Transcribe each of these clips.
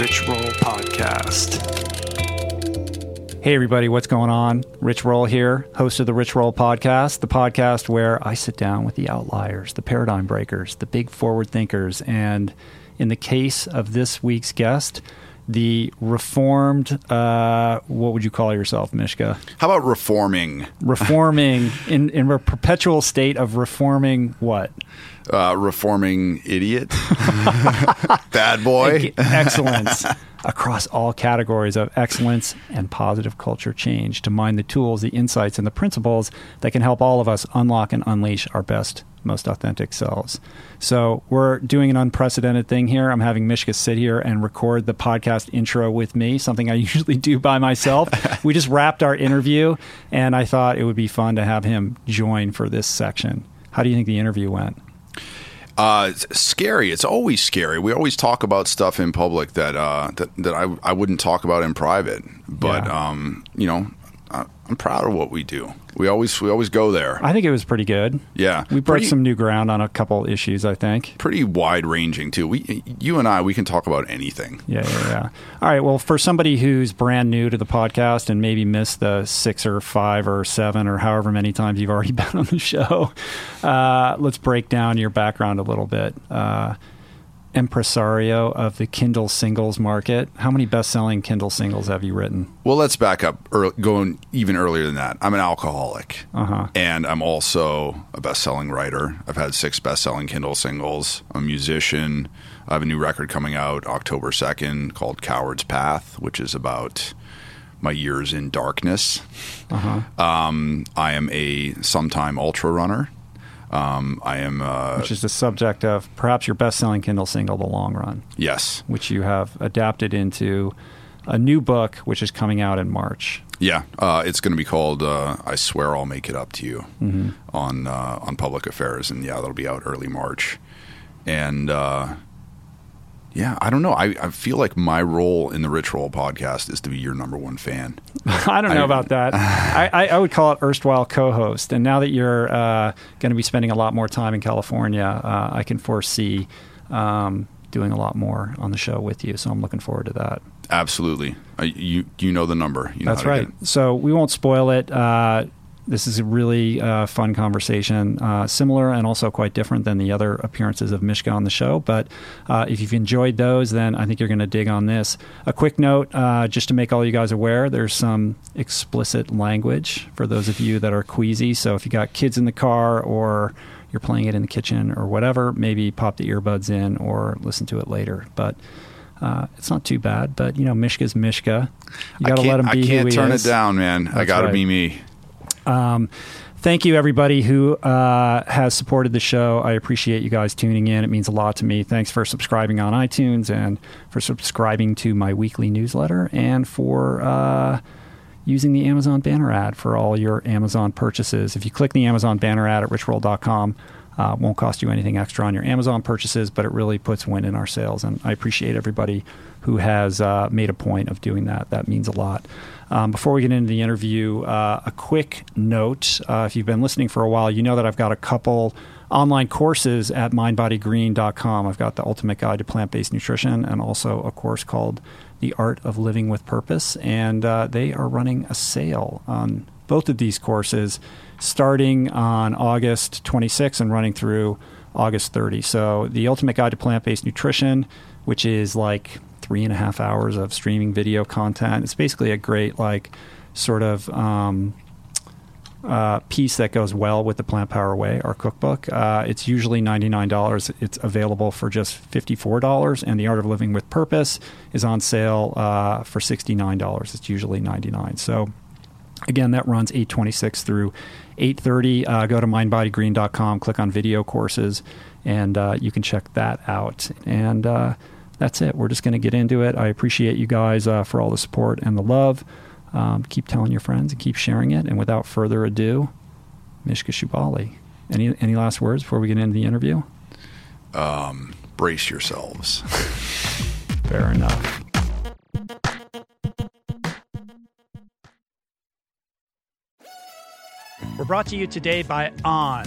Rich Roll Podcast. Hey, everybody, what's going on? Rich Roll here, host of the Rich Roll Podcast, the podcast where I sit down with the outliers, the paradigm breakers, the big forward thinkers. And in the case of this week's guest, the reformed, uh, what would you call yourself, Mishka? How about reforming? Reforming, in, in a perpetual state of reforming what? Uh, reforming idiot, bad boy, excellence across all categories of excellence and positive culture change to mine the tools, the insights, and the principles that can help all of us unlock and unleash our best, most authentic selves. So, we're doing an unprecedented thing here. I'm having Mishka sit here and record the podcast intro with me, something I usually do by myself. we just wrapped our interview, and I thought it would be fun to have him join for this section. How do you think the interview went? Uh, it's scary. It's always scary. We always talk about stuff in public that uh, that that I I wouldn't talk about in private. But Yeah. um, you know, I'm proud of what we do. We always we always go there. I think it was pretty good. Yeah, We broke Pretty- some new ground on a couple issues, I think. pretty wide ranging too. We you and I we can talk about anything. Yeah, yeah, yeah. All right. Well, for somebody who's brand new to the podcast and maybe missed the six or five or seven or however many times you've already been on the show, uh, let's break down your background a little bit. Uh, impresario of the Kindle singles market. How many best-selling Kindle singles have you written? Well, let's back up. Early, going even earlier than that. I'm an alcoholic, Uh-huh. and I'm also a best-selling writer. I've had six best-selling Kindle singles. I'm a musician. I have a new record coming out October 2nd called "Coward's Path," which is about my years in darkness. Uh-huh. Um, I am a sometime ultra runner. Um, I am uh, Which is the subject of perhaps your best-selling Kindle single, "The Long Run," yes, which you have adapted into a new book, which is coming out in March. Yeah, uh, it's going to be called uh, "I Swear I'll Make It Up to You" on uh, on Public Affairs, and yeah, that'll be out early March. And uh, yeah, I don't know. I, I feel like my role in the Rich Roll podcast is to be your number one fan. I don't know I- about that. I, I, I would call it erstwhile co-host. And now that you're uh, going to be spending a lot more time in California, uh, I can foresee um, doing a lot more on the show with you. So I'm looking forward to that. Absolutely, uh, you you know the number. You know That's right. So we won't spoil it. Uh, this is a really uh, fun conversation, uh, similar and also quite different than the other appearances of Mishka on the show. But uh, if you've enjoyed those, then I think you're going to dig on this. A quick note, uh, just to make all you guys aware, there's some explicit language for those of you that are queasy. So if you got kids in the car or you're playing it in the kitchen or whatever, maybe pop the earbuds in or listen to it later. But uh, it's not too bad, but you know, Mishka's Mishka. You got to let him be I can't who he turn is. it down, man. I got to right. be me. Um, thank you, everybody who uh, has supported the show. I appreciate you guys tuning in. It means a lot to me. Thanks for subscribing on iTunes and for subscribing to my weekly newsletter and for uh, using the Amazon banner ad for all your Amazon purchases. If you click the Amazon banner ad at richroll.com, uh, won't cost you anything extra on your Amazon purchases, but it really puts wind in our sails. And I appreciate everybody who has uh, made a point of doing that. That means a lot. Um, before we get into the interview, uh, a quick note. Uh, if you've been listening for a while, you know that I've got a couple online courses at mindbodygreen.com. I've got the Ultimate Guide to Plant Based Nutrition and also a course called The Art of Living with Purpose. And uh, they are running a sale on both of these courses starting on August 26 and running through August 30. So, The Ultimate Guide to Plant Based Nutrition, which is like three and a half hours of streaming video content. It's basically a great, like, sort of. Um, uh, piece that goes well with the Plant Power Way, our cookbook. Uh, it's usually $99. It's available for just $54. And The Art of Living with Purpose is on sale uh, for $69. It's usually 99. So, again, that runs 826 through 830. Uh, go to mindbodygreen.com, click on video courses, and uh, you can check that out. And uh, that's it. We're just going to get into it. I appreciate you guys uh, for all the support and the love. Um, keep telling your friends and keep sharing it. And without further ado, Mishka Shubaly. Any any last words before we get into the interview? Brace yourselves. Fair enough. We're brought to you today by On.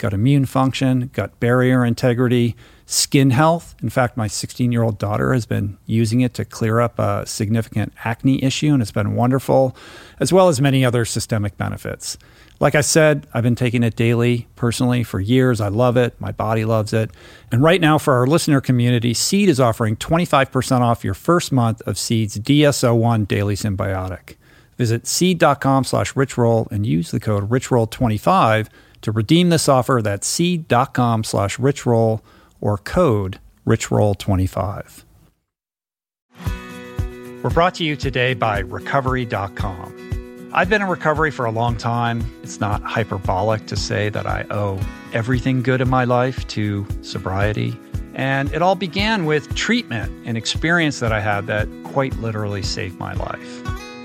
gut immune function, gut barrier integrity, skin health. In fact, my 16 year old daughter has been using it to clear up a significant acne issue, and it's been wonderful, as well as many other systemic benefits. Like I said, I've been taking it daily personally for years. I love it. My body loves it. And right now, for our listener community, Seed is offering 25% off your first month of Seed's DS-01 Daily Synbiotic. Visit seed.com slash richroll and use the code richroll25 to redeem this offer. That's seed.com slash richroll or code richroll25. We're brought to you today by recovery.com. I've been in recovery for a long time. It's not hyperbolic to say that I owe everything good in my life to sobriety. And it all began with treatment, an experience that I had that quite literally saved my life.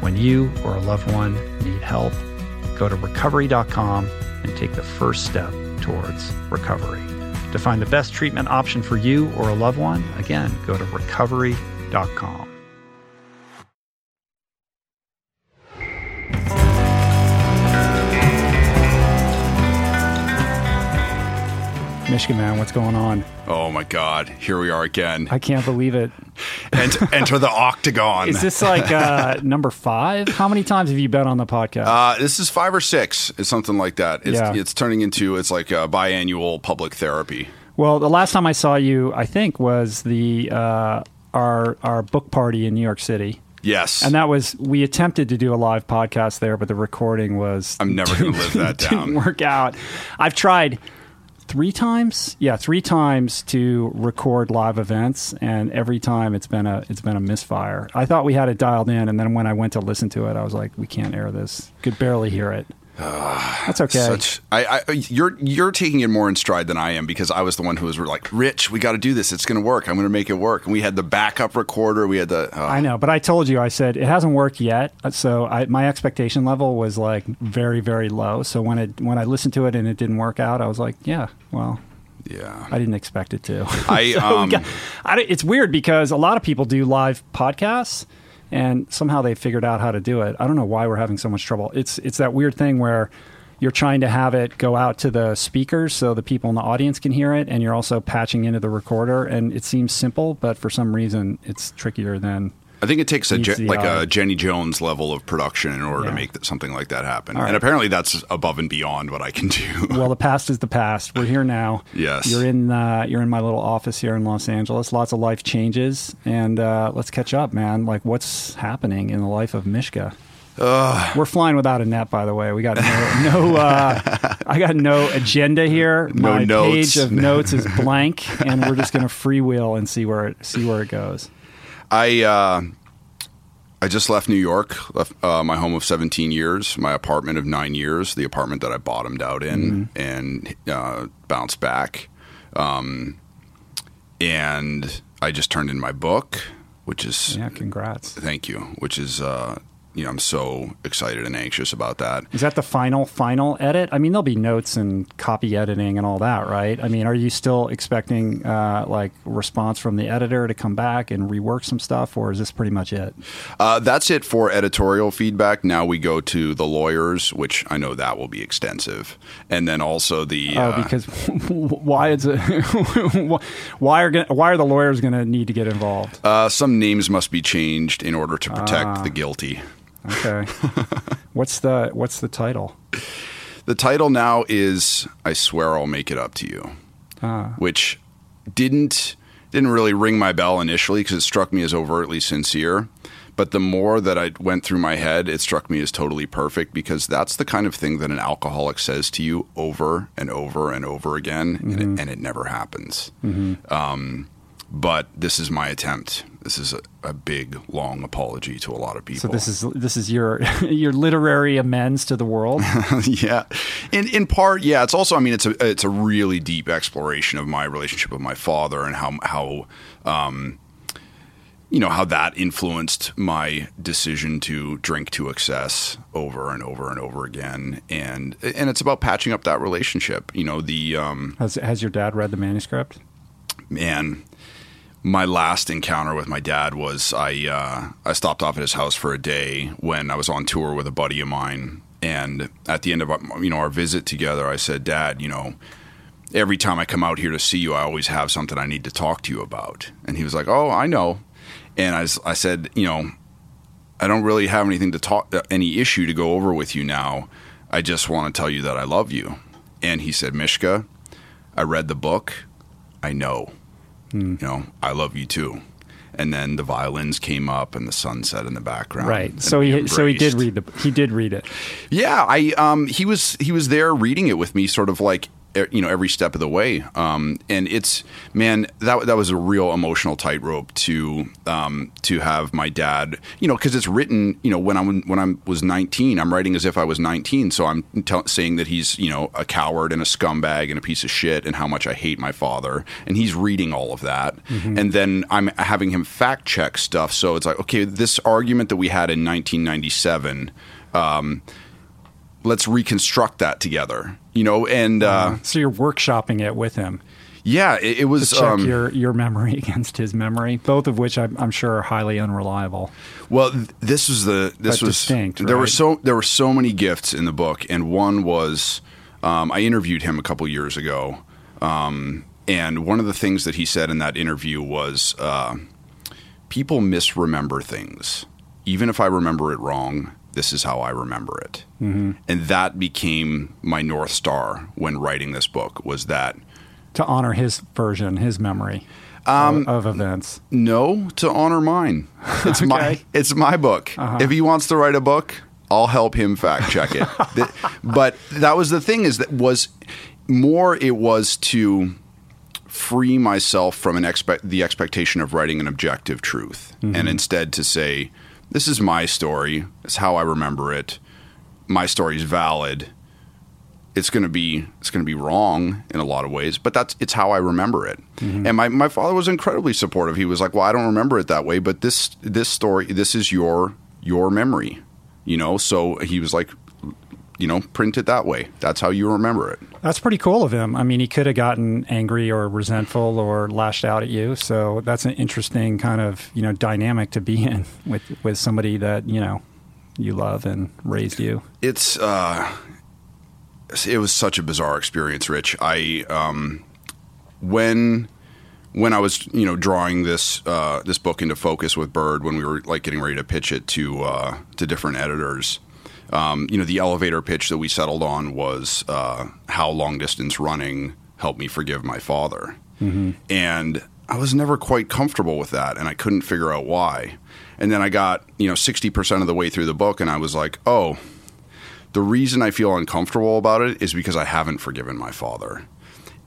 When you or a loved one need help, go to recovery.com and take the first step towards recovery. To find the best treatment option for you or a loved one, again, go to recovery.com. Mishka man, what's going on? Oh my God! Here we are again. I can't believe it. Enter, enter the octagon. Is this like uh, number five? How many times have you been on the podcast? Uh, this is five or six. It's something like that. It's, Yeah. it's turning into it's like a biannual public therapy. well, the last time I saw you, I think, was the uh, our our book party in New York City. Yes, And that was we attempted to do a live podcast there, but the recording was I'm never going to live that down. didn't work out. I've tried three times, yeah, three times to record live events, and every time it's been a it's been a misfire. I thought we had it dialed in, and then when I went to listen to it, I was like, we can't air this. Could barely hear it. That's okay. Such, I, I, you're you're taking it more in stride than I am because I was the one who was like, "Rich, we got to do this. It's going to work. I'm going to make it work." And we had the backup recorder. We had the. Uh, I know, but I told you, I said it hasn't worked yet. So I, my expectation level was like very, very low. So when it when I listened to it and it didn't work out, I was like, yeah, well, yeah. I didn't expect it to. I, So we um, got- I it's weird because a lot of people do live podcasts, and somehow they figured out how to do it. I don't know why we're having so much trouble. It's it's that weird thing where you're trying to have it go out to the speakers so the people in the audience can hear it, and you're also patching into the recorder. And it seems simple, but for some reason, it's trickier than. I think it takes a Je- like a Jenny Jones level of production in order Yeah. to make th- something like that happen. Right. And apparently, that's above and beyond what I can do. Well, the past is the past. We're here now. Yes. You're in. Uh, you're in my little office here in Los Angeles. Lots of life changes, and uh, let's catch up, man. Like, what's happening in the life of Mishka? We're flying without a net, by the way. We got no. no uh, I got no agenda here. No my notes. page of notes is blank, and we're just going to freewheel and see where it see where it goes. I uh, I just left New York, left uh, my home of 17 years, my apartment of nine years, the apartment that I bottomed out in, and uh, bounced back. Um, and I just turned in my book, which is Yeah, congrats. thank you, which is uh, you know I'm so excited and anxious about that. Is that the final final edit? I mean, there'll be notes and copy editing and all that, right? I mean, are you still expecting uh, like response from the editor to come back and rework some stuff, or is this pretty much it? Uh, that's it for editorial feedback. Now we go to the lawyers, which I know that will be extensive, and then also the Oh, uh, because why is it? why are gonna, why are the lawyers going to need to get involved? uh, some names must be changed in order to protect Ah. the guilty. Okay, what's the what's the title? The title now is "I swear I'll make it up to you," Ah. which didn't didn't really ring my bell initially because it struck me as overtly sincere. But the more that I went through my head, it struck me as totally perfect because that's the kind of thing that an alcoholic says to you over and over and over again, Mm-hmm. and, it, and it never happens. Um, but this is my attempt. This is a, a big, long apology to a lot of people. So this is this is your your literary amends to the world. yeah, in in part, yeah. It's also, I mean, it's a it's a really deep exploration of my relationship with my father and how how um, you know how that influenced my decision to drink to excess over and over and over again, and and it's about patching up that relationship. You know, the um, Has has your dad read the manuscript? man, my last encounter with my dad was I uh, I stopped off at his house for a day when I was on tour with a buddy of mine, and at the end of our, you know our visit together, I said, Dad, you know. Every time I come out here to see you, I always have something I need to talk to you about. And he was like, "Oh, I know." And I, I said, "You know, I don't really have anything to talk, uh, any issue to go over with you now. I just want to tell you that I love you." And he said, "Mishka, I read the book. I know. You know, I love you too." And then the violins came up and the sunset in the background. Right. So he so he did read the he did read it. Yeah, I um he was he was there reading it with me, sort of like you know every step of the way. Um, and it's man that that was a real emotional tightrope to um to have my dad, you know, because it's written, you know, when I when I was nineteen, I'm writing as if I was nineteen, so I'm tell saying that he's you know a coward and a scumbag and a piece of shit and how much I hate my father, and he's reading all of that, and then I'm having him fact check stuff. So it's like, okay, this argument that we had in 1997. Um, let's reconstruct that together you know and uh, So you're workshopping it with him yeah it, it was check um, your your memory against his memory, both of which I'm, I'm sure are highly unreliable. well th- this was the this But was distinct, there were so there were so many gifts in the book and one was um, i interviewed him a couple years ago Um, and one of the things that he said in that interview was uh, people misremember things. Even if I remember it wrong, this is how I remember it. Mm-hmm. And that became my North Star when writing this book was that to honor his version, his memory um, of, of, events. No, to honor mine. It's okay. my it's my book. Uh-huh. If he wants to write a book, I'll help him fact check it. but that was the thing is that was more it was to free myself from an expect the expectation of writing an objective truth mm-hmm. and instead to say this is my story. It's how i remember it. My story is valid. It's going to be it's going to be wrong in a lot of ways but that's it's how i remember it. Mm-hmm. and my, my father was incredibly supportive. He was like well i don't remember it that way but this this story this is your your memory you know? So he was like you know, print it that way. That's how you remember it. That's pretty cool of him. I mean, he could have gotten angry or resentful or lashed out at you. So that's an interesting kind of, you know, dynamic to be in with with somebody that, you know, you love and raised you. It's uh it was such a bizarre experience, Rich. I um when when I was, you know, drawing this uh, this book into focus with Bird, when we were like getting ready to pitch it to uh, to different editors, um, you know, the elevator pitch that we settled on was uh, how long distance running helped me forgive my father. Mm-hmm. And I was never quite comfortable with that, and I couldn't figure out why. And then I got, you know, 60% of the way through the book, and I was like, oh, the reason I feel uncomfortable about it is because I haven't forgiven my father.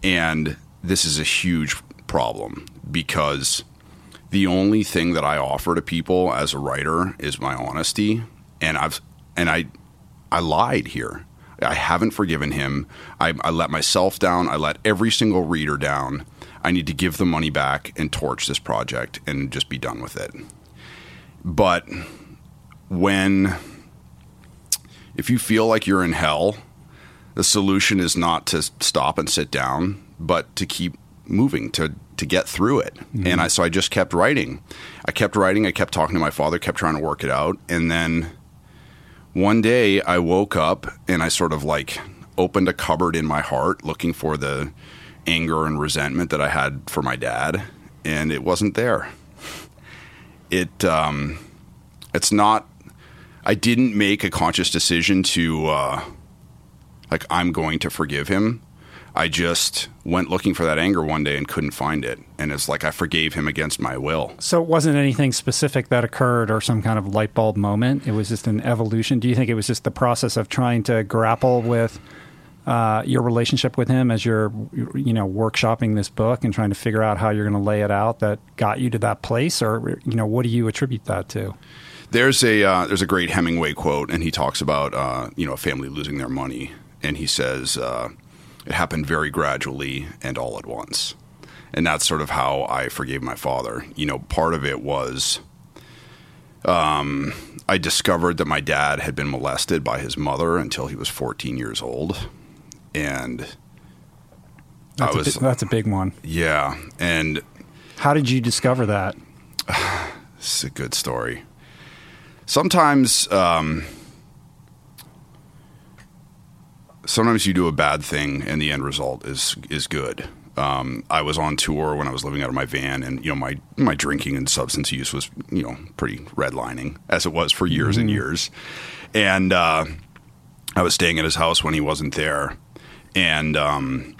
And this is a huge problem because the only thing that I offer to people as a writer is my honesty. And I've and I I lied here. I haven't forgiven him. I, I, let myself down. I let every single reader down. I need to give the money back and torch this project and just be done with it. But when, if you feel like you're in hell, the solution is not to stop and sit down, but to keep moving, to to get through it. Mm-hmm. And I so I just kept writing. I kept writing. I kept talking to my father. Kept trying to work it out, and then one day I woke up and I sort of like opened a cupboard in my heart looking for the anger and resentment that I had for my dad, and it wasn't there. It um, it's not. I didn't make a conscious decision to uh, like I'm going to forgive him. I just went looking for that anger one day and couldn't find it. And it's like I forgave him against my will. So it wasn't anything specific that occurred or some kind of light bulb moment. It was just an evolution. Do you think it was just the process of trying to grapple with uh, your relationship with him as you're, you know, workshopping this book and trying to figure out how you're going to lay it out that got you to that place? Or, you know, what do you attribute that to? There's a uh, there's a great Hemingway quote, and he talks about uh, you know a family losing their money, and he says uh, it happened very gradually and all at once. And that's sort of how I forgave my father. You know, part of it was um, I discovered that my dad had been molested by his mother until he was 14 years old. And that's, was, a, that's a big one. Yeah. And how did you discover that? it's a good story. Sometimes, um, sometimes you do a bad thing and the end result is is good. Um, I was on tour when I was living out of my van, and you know my my drinking and substance use was you know pretty redlining as it was for years mm-hmm. and years, and uh, I was staying at his house when he wasn't there, and um,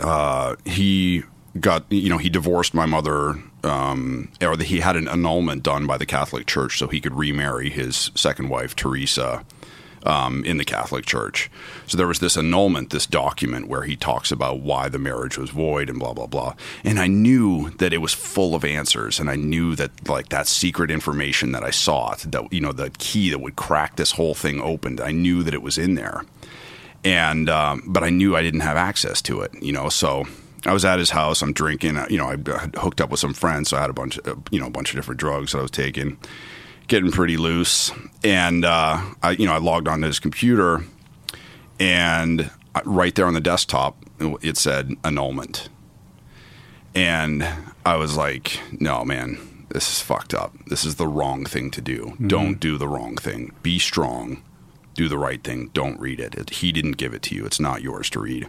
uh, he got you know he divorced my mother um, or he had an annulment done by the Catholic Church so he could remarry his second wife Teresa um, in the Catholic Church. So there was this annulment, this document where he talks about why the marriage was void and blah blah blah. And I knew that it was full of answers, and I knew that like that secret information that I sought, that you know the key that would crack this whole thing open. I knew that it was in there, and um, but I knew I didn't have access to it. You know, so I was at his house. I'm drinking. You know, I hooked up with some friends, so I had a bunch, of, you know, a bunch of different drugs that I was taking getting pretty loose, and uh, I, you know, I logged onto his computer, and right there on the desktop, it said annulment, and I was like, "No, man, this is fucked up. This is the wrong thing to do. Mm-hmm. Don't do the wrong thing. Be strong. Do the right thing. Don't read it. it. He didn't give it to you. It's not yours to read."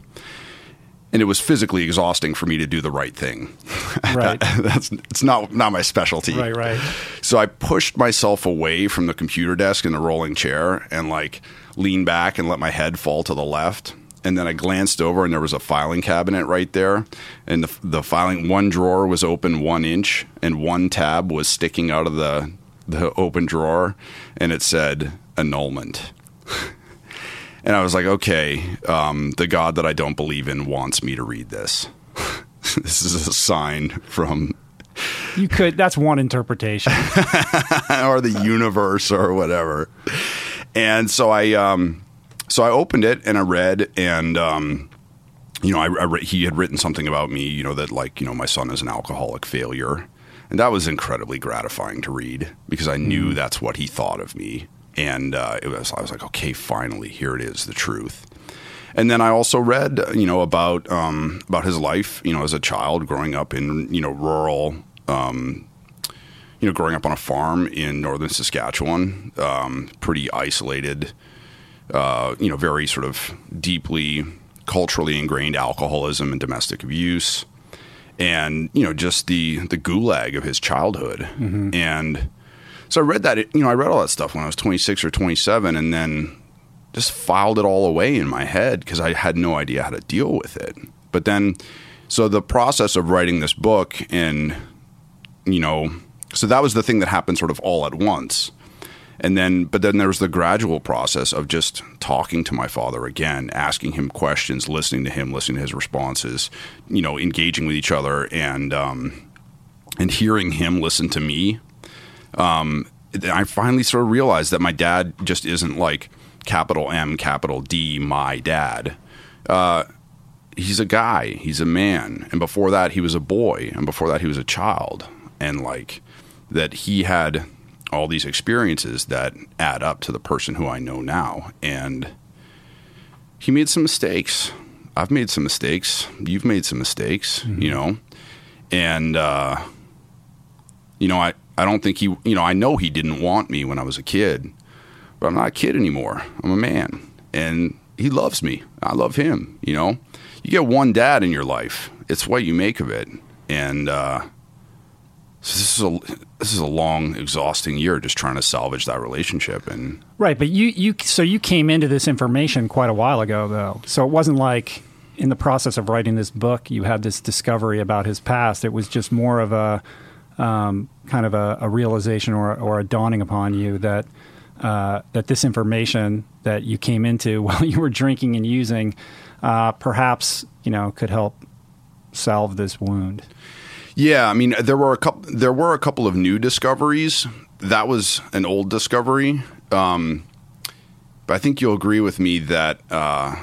And it was physically exhausting for me to do the right thing. Right. That's it's not not my specialty. Right, right. So I pushed myself away from the computer desk in the rolling chair and like leaned back and let my head fall to the left. And then I glanced over and there was a filing cabinet right there. And the, the filing, one drawer was open one inch and one tab was sticking out of the, the open drawer. And it said annulment. and I was like, okay, um, the God that I don't believe in wants me to read this. this is a sign from You could. That's one interpretation. or the universe or whatever. And so I, um, so I opened it and I read, and um, you know, I, I re- he had written something about me, you know, that like you know my son is an alcoholic failure, and that was incredibly gratifying to read because I knew that's what he thought of me, and uh, it was I was like, okay, finally, here it is, the truth. And then I also read, you know, about um, about his life, you know, as a child growing up in you know rural um, you know, growing up on a farm in northern Saskatchewan, um, pretty isolated, uh, you know, very sort of deeply culturally ingrained alcoholism and domestic abuse, and you know, just the the gulag of his childhood. And so I read that, you know, I read all that stuff when I was 26 or 27, and then just filed it all away in my head because I had no idea how to deal with it. But then, so the process of writing this book and you know, so that was the thing that happened sort of all at once. And then, but then there was the gradual process of just talking to my father again, asking him questions, listening to him, listening to his responses, you know, engaging with each other, and um, and hearing him listen to me. Um, I finally sort of realized that my dad just isn't like capital M, capital D, my dad. Uh, he's a guy, he's a man, and before that he was a boy, and before that he was a child, and like that he had all these experiences that add up to the person who I know now, and he made some mistakes. I've made some mistakes. You've made some mistakes, you know, and uh, you know I I don't think he you know I know he didn't want me when I was a kid, but I'm not a kid anymore. I'm a man, and he loves me. I love him. You know, you get one dad in your life. It's what you make of it, and uh, so this is a this is a long, exhausting year just trying to salvage that relationship. And Right, but you you so you came into this information quite a while ago though. So it wasn't like in the process of writing this book you had this discovery about his past. It was just more of a um, kind of a, a realization or or a dawning upon you that uh, that this information that you came into while you were drinking and using uh, perhaps you know could help salve this wound. yeah, I mean there were a couple there were a couple of new discoveries. That was an old discovery. Um, but I think you'll agree with me that uh,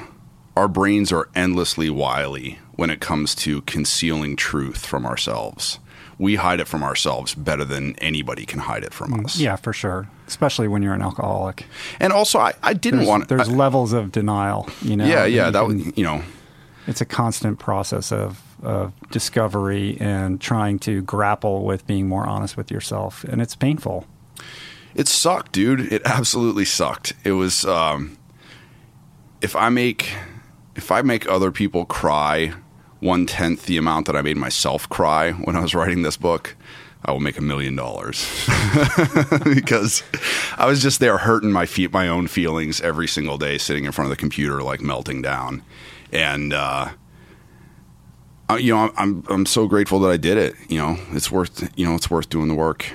our brains are endlessly wily when it comes to concealing truth from ourselves. We hide it from ourselves better than anybody can hide it from us. Yeah, for sure. Especially when you're an alcoholic. And also, I, I didn't There's, want. there's I- levels of denial. You know. yeah, yeah. You That can- was, you know, it's a constant process of, of discovery and trying to grapple with being more honest with yourself, and it's painful. It sucked, dude. It absolutely sucked. It was um if I make if I make other people cry one tenth the amount that I made myself cry when I was writing this book, I will make a million dollars. because I was just there hurting my feet my own feelings every single day, sitting in front of the computer, like melting down. And uh I- you know, I'm I'm so grateful that I did it. You know, it's worth you know it's worth doing the work.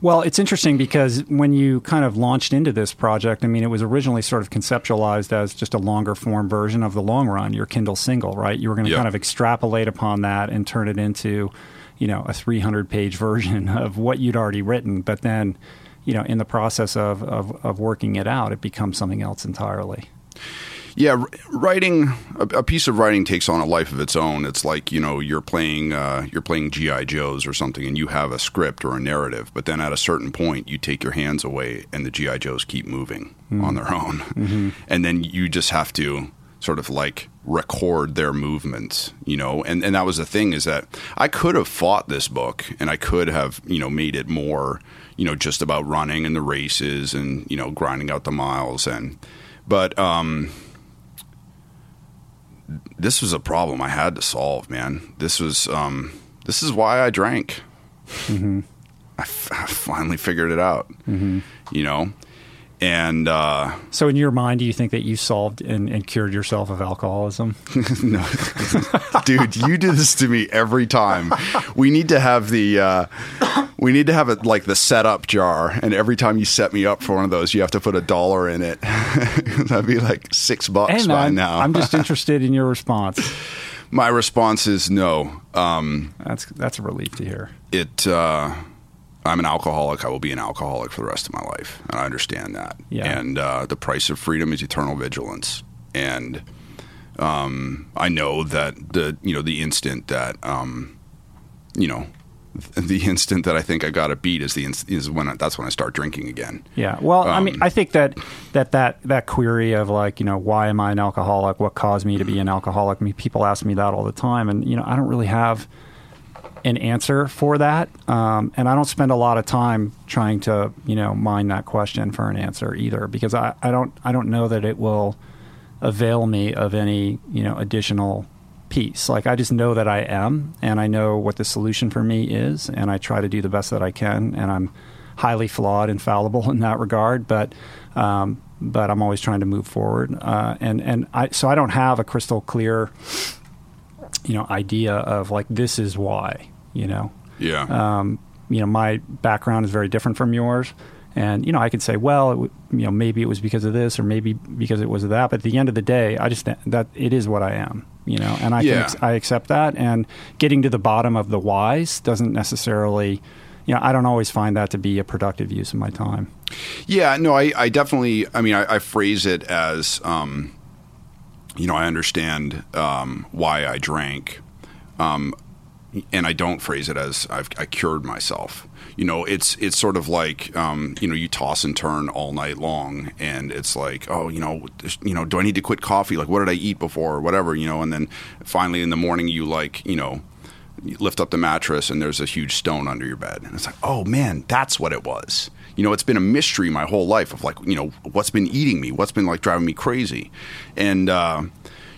Well, it's interesting because when you kind of launched into this project, I mean, it was originally sort of conceptualized as just a longer form version of the long run, your Kindle single, right? You were going to Yeah. kind of extrapolate upon that and turn it into, you know, a 300 page version of what you'd already written. But then, you know, in the process of, of, of working it out, it becomes something else entirely. Yeah, writing a, a piece of writing takes on a life of its own. It's like you know you're playing uh, you're playing GI Joes or something, and you have a script or a narrative. But then at a certain point, you take your hands away, and the GI Joes keep moving on their own, and then you just have to sort of like record their movements, you know. And and that was the thing is that I could have fought this book, and I could have you know made it more you know just about running and the races and you know grinding out the miles and but um this was a problem I had to solve, man. This was um, this is why I drank. Mm-hmm. I, f- I finally figured it out. You know, and uh, So, in your mind, do you think that you solved and, and cured yourself of alcoholism? no, dude, you do this to me every time. We need to have the uh, we need to have it like the setup jar, and every time you set me up for one of those, you have to put a dollar in it. That'd be like six bucks Hey, by man, now. I'm just interested in your response. My response is no. Um, That's that's a relief to hear. it. Uh, I'm an alcoholic. I will be an alcoholic for the rest of my life, and I understand that. Yeah. And uh, the price of freedom is eternal vigilance. And um, I know that the you know the instant that um, you know the instant that I think I got a beat is the inst- is when I, that's when I start drinking again. Yeah. Well, I mean, Um, I think that that that that query of like, you know, why am I an alcoholic? What caused me to be an alcoholic? I mean, people ask me that all the time, and you know, I don't really have an answer for that, um, and I don't spend a lot of time trying to, you know, mine that question for an answer either, because I, I don't I don't know that it will avail me of any you know additional peace. Like I just know that I am, and I know what the solution for me is, and I try to do the best that I can, and I'm highly flawed and fallible in that regard, but. Um, but I'm always trying to move forward, uh, and and I so I don't have a crystal clear, you know, idea of like this is why, you know, Yeah. um, you know, my background is very different from yours. And, you know, I could say, well, it w- you know, maybe it was because of this or maybe because it was of that. But at the end of the day, I just, that it is what I am, you know, and I, Yeah. can, I accept that. And getting to the bottom of the whys doesn't necessarily, you know, I don't always find that to be a productive use of my time. Yeah, no, I, I definitely. I mean, I, I phrase it as, um, you know, I understand um, why I drank, um, and I don't phrase it as I've I cured myself. You know, it's it's sort of like um, you know you toss and turn all night long, and it's like, oh, you know, you know, do I need to quit coffee? Like, what did I eat before, or whatever, you know? And then finally in the morning, you like, you know, you lift up the mattress and there's a huge stone under your bed and it's like oh man that's what it was you know it's been a mystery my whole life of like you know what's been eating me what's been like driving me crazy. And uh,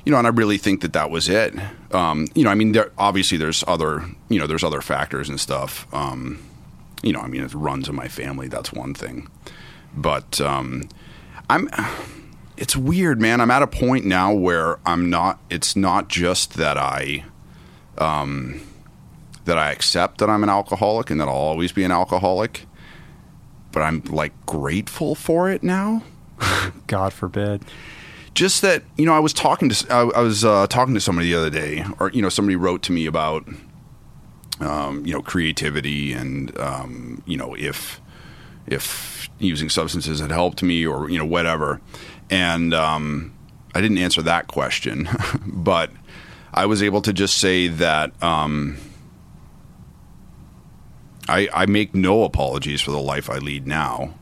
you know and i really think that that was it. Um, you know i mean there, obviously there's other you know there's other factors and stuff. Um, you know i mean it runs in my family that's one thing. But um, i'm it's weird man. I'm at a point now where i'm not it's not just that i um, that I accept that I'm an alcoholic and that I'll always be an alcoholic, but I'm like grateful for it now. God forbid. Just that you know, I was talking to I, I was uh, talking to somebody the other day, or you know, somebody wrote to me about um, you know creativity and um, you know if if using substances had helped me or you know whatever, and um, I didn't answer that question, but I was able to just say that. Um, I, I make no apologies for the life I lead now.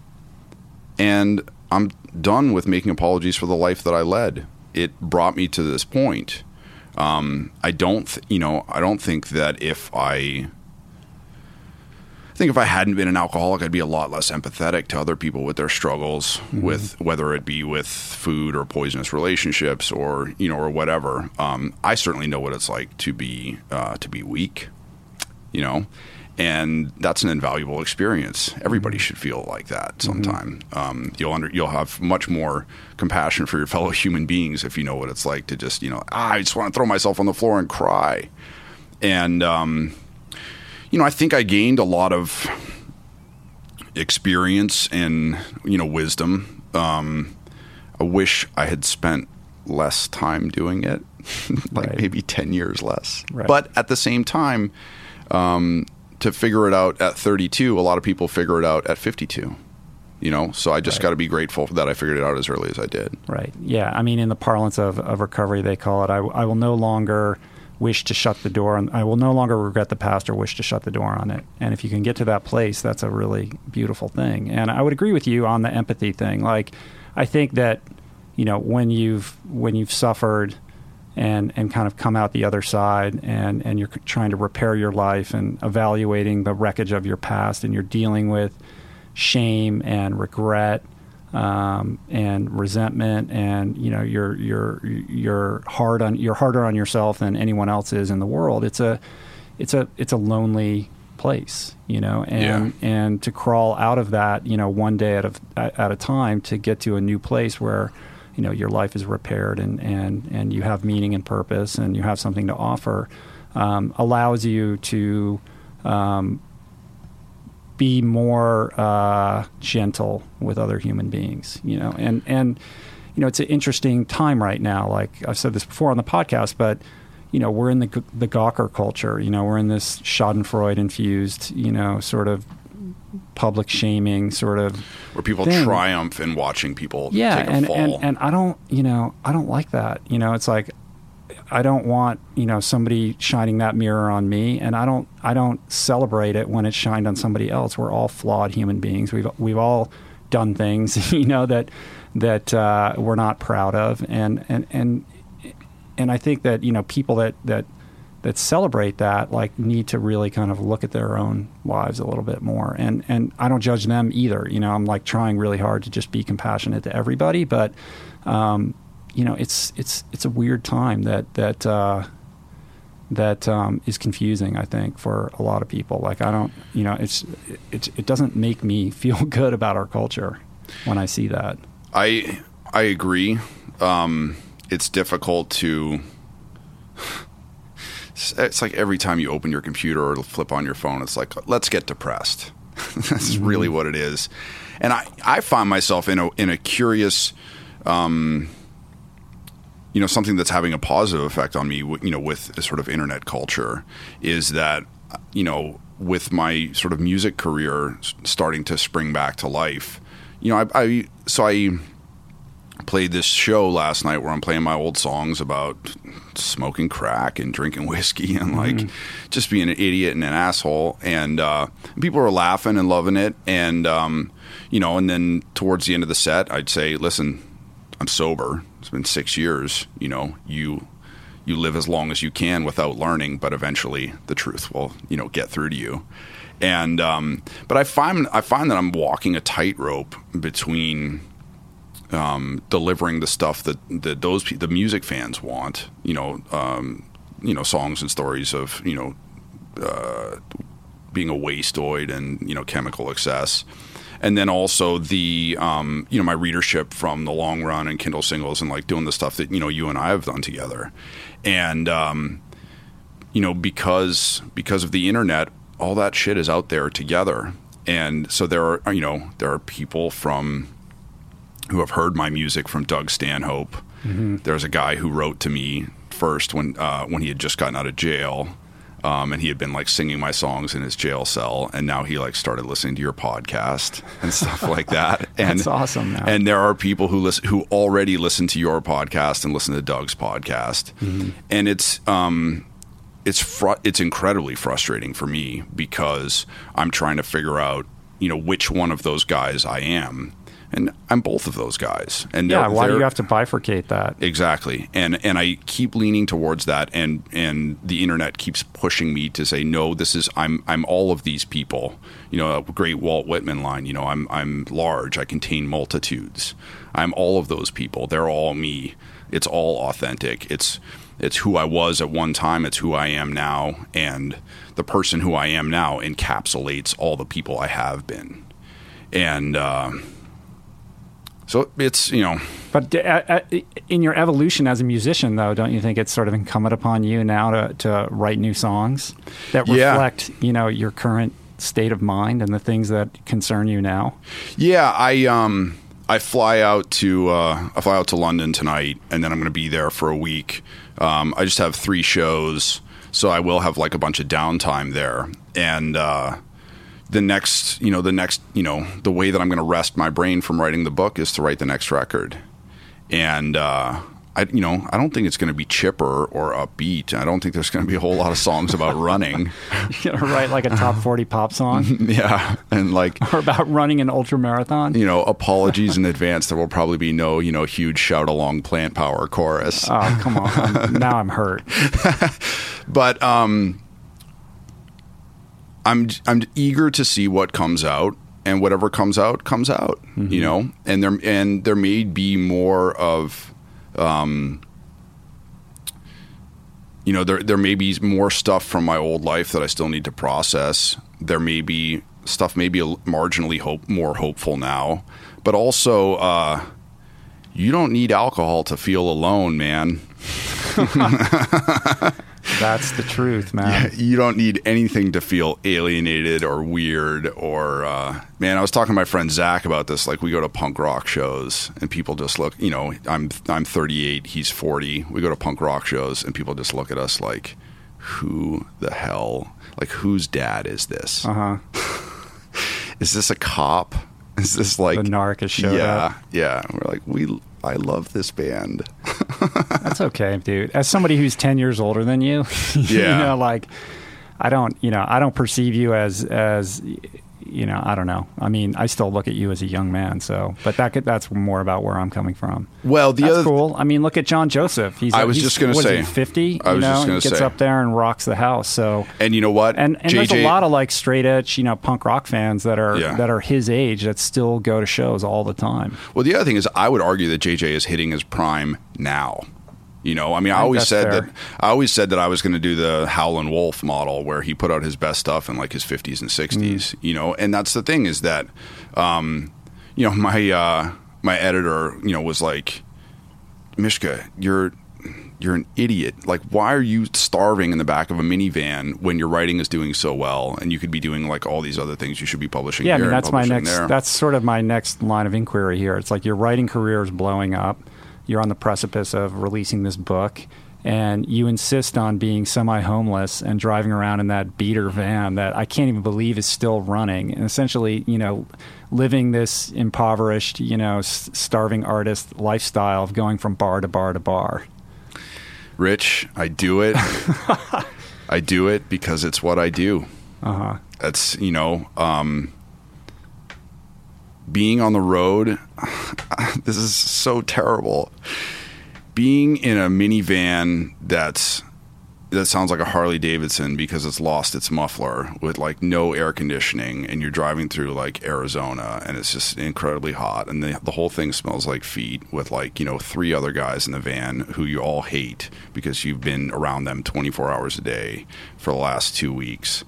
And I'm done with making apologies for the life that I led. It brought me to this point. Um, I don't, th- you know, I don't think that if I, I think if I hadn't been an alcoholic, I'd be a lot less empathetic to other people with their struggles, with whether it be with food or poisonous relationships or you know or whatever. Um, I certainly know what it's like to be uh, to be weak, you know, and that's an invaluable experience. Everybody should feel like that sometime. Um, you'll under, you'll have much more compassion for your fellow human beings if you know what it's like to just you know ah, I just want to throw myself on the floor and cry, and um, you know I think I gained a lot of experience and you know wisdom. Um, I wish I had spent less time doing it, like Right. maybe ten years less. Right. But at the same time, um, to figure it out at 32, a lot of people figure it out at 52. You know, so I just Right. got to be grateful that I figured it out as early as I did. Right. Yeah. I mean, in the parlance of, of recovery, they call it I, I will no longer wish to shut the door on, I will no longer regret the past or wish to shut the door on it. And if you can get to that place, that's a really beautiful thing. And I would agree with you on the empathy thing. Like, I think that, you know, when you've, when you've suffered and, and kind of come out the other side and, and you're trying to repair your life and evaluating the wreckage of your past and you're dealing with shame and regret um, and resentment, and you know you're you're you're hard on you're harder on yourself than anyone else is in the world. It's a it's a it's a lonely place, you know, and Yeah. and to crawl out of that, you know, one day at a at a time to get to a new place where you know your life is repaired and and and you have meaning and purpose and you have something to offer um, allows you to um, be more uh, gentle with other human beings you know and and you know it's an interesting time right now. Like I've said this before on the podcast but you know we're in the the Gawker culture you know we're in this Schadenfreude infused you know sort of public shaming sort of Where people thing. triumph in watching people yeah take a and, fall. and and i don't you know i don't like that you know it's like i don't want you know somebody shining that mirror on me and i don't i don't celebrate it when it's shined on somebody else we're all flawed human beings we've we've all done things you know that that uh, we're not proud of and and and and i think that you know people that that that celebrate that like need to really kind of look at their own lives a little bit more and and I don't judge them either you know I'm like trying really hard to just be compassionate to everybody but um, you know it's it's it's a weird time that that uh, that um, is confusing I think for a lot of people like I don't you know it's it, it doesn't make me feel good about our culture when I see that I I agree. Um, it's difficult to. It's like every time you open your computer or flip on your phone, it's like let's get depressed. That's really what it is, and I I find myself in a in a curious. Um, you know something that's having a positive effect on me you know with a sort of internet culture is that you know with my sort of music career starting to spring back to life you know I, I so I played this show last night where I'm playing my old songs about smoking crack and drinking whiskey and like just being an idiot and an asshole. And uh, people were laughing and loving it. And um, you know and then towards the end of the set I'd say listen I'm sober. It's been six years. You know you you live as long as you can without learning but eventually the truth will you know get through to you. And um, but I find I find that I'm walking a tightrope between um, delivering the stuff that, that those the music fans want. You know, um, you know, songs and stories of you know uh, being a wasteoid and you know chemical excess, and then also the um, you know my readership from the long run and Kindle singles and like doing the stuff that you know you and I have done together, and um, you know because because of the internet, all that shit is out there together, and so there are you know there are people from who have heard my music from Doug Stanhope. There's a guy who wrote to me first when uh, when he had just gotten out of jail, um, and he had been like singing my songs in his jail cell, and now he like started listening to your podcast and stuff like that. And That's awesome, man. And there are people who listen who already listen to your podcast and listen to Doug's podcast, and it's um, it's fr- it's incredibly frustrating for me because I'm trying to figure out you know which one of those guys I am, and I'm both of those guys. And yeah why do you have to bifurcate that Exactly, and and I keep leaning towards that, and and the internet keeps pushing me to say no. This is I'm I'm all of these people. You know, a great Walt Whitman line. You know, I'm I'm large. I contain multitudes. I'm all of those people. They're all me. It's all authentic. It's it's who I was at one time. It's who I am now, and the person who I am now encapsulates all the people I have been, and. Uh, so it's you know But uh, uh, in your evolution as a musician, though, don't you think it's sort of incumbent upon you now to, to write new songs that Yeah. reflect, you know, your current state of mind and the things that concern you now? Yeah, I um I fly out to uh, I fly out to London tonight, and then I'm going to be there for a week. Um, I just have three shows, so I will have like a bunch of downtime there, and uh, the next you know the next you know the way that I'm going to rest my brain from writing the book is to write the next record, and. Uh, I, you know, I don't think it's going to be chipper or upbeat. I don't think there's going to be a whole lot of songs about running. You're going to write like a top 40 pop song yeah, and like or about running an ultra marathon? you know, apologies in advance. There will probably be no, you know, huge shout along plant power chorus. Oh, come on. Now I'm hurt. But um I'm I'm eager to see what comes out and whatever comes out comes out. You know, and there and there may be more of. Um, you know, there there may be more stuff from my old life that I still need to process. There may be stuff maybe marginally hope more hopeful now, but also uh, you don't need alcohol to feel alone, man. That's the truth, man. You don't need anything to feel alienated or weird or uh, man. I was talking to my friend Zach about this. Like we go to punk rock shows and people just look. You know, I'm I'm 38, he's 40. We go to punk rock shows and people just look at us like, who the hell? Like whose dad is this? Uh huh. Is this a cop? Is this like The narc has showed yeah, up. yeah. We're like we. I love this band. That's okay, dude. As somebody who's ten years older than you, you Yeah. know, like I don't, you know, I don't perceive you as as you know, I don't know. I mean, I still look at you as a young man. So, but that could, that's more about where I'm coming from. Well, the That's other cool. I mean, look at John Joseph. He's I was he's- just gonna say- fifty. I was you know, just gonna and gets up there and rocks the house. So. and you know what? And, and there's a lot of like straight edge, you know, punk rock fans that are Yeah. that are his age that still go to shows all the time. Well, the other thing is, I would argue that JJ is hitting his prime now. You know, I mean, I, I always said fair. that I always said that I was going to do the Howlin' Wolf model, where he put out his best stuff in like his fifties and sixties. Mm. You know, and that's the thing is that, um, you know, my uh, my editor, you know, was like, Mishka, you're you're an idiot. Like, why are you starving in the back of a minivan when your writing is doing so well, and you could be doing like all these other things? You should be publishing. Yeah, I mean and that's my next. There. That's sort of my next line of inquiry here. It's like your writing career is blowing up. You're on the precipice of releasing this book, and you insist on being semi-homeless and driving around in that beater van that I can't even believe is still running, and essentially, you know, living this impoverished, you know, s- starving artist lifestyle of going from bar to bar to bar. Rich, I do it. I do it because it's what I do. Uh huh. That's, you know, um, being on the road. this is so terrible. Being in a minivan that's that sounds like a Harley Davidson because it's lost its muffler with like no air conditioning and you're driving through like Arizona and it's just incredibly hot and the, the whole thing smells like feet with like you know three other guys in the van who you all hate because you've been around them 24 hours a day for the last 2 weeks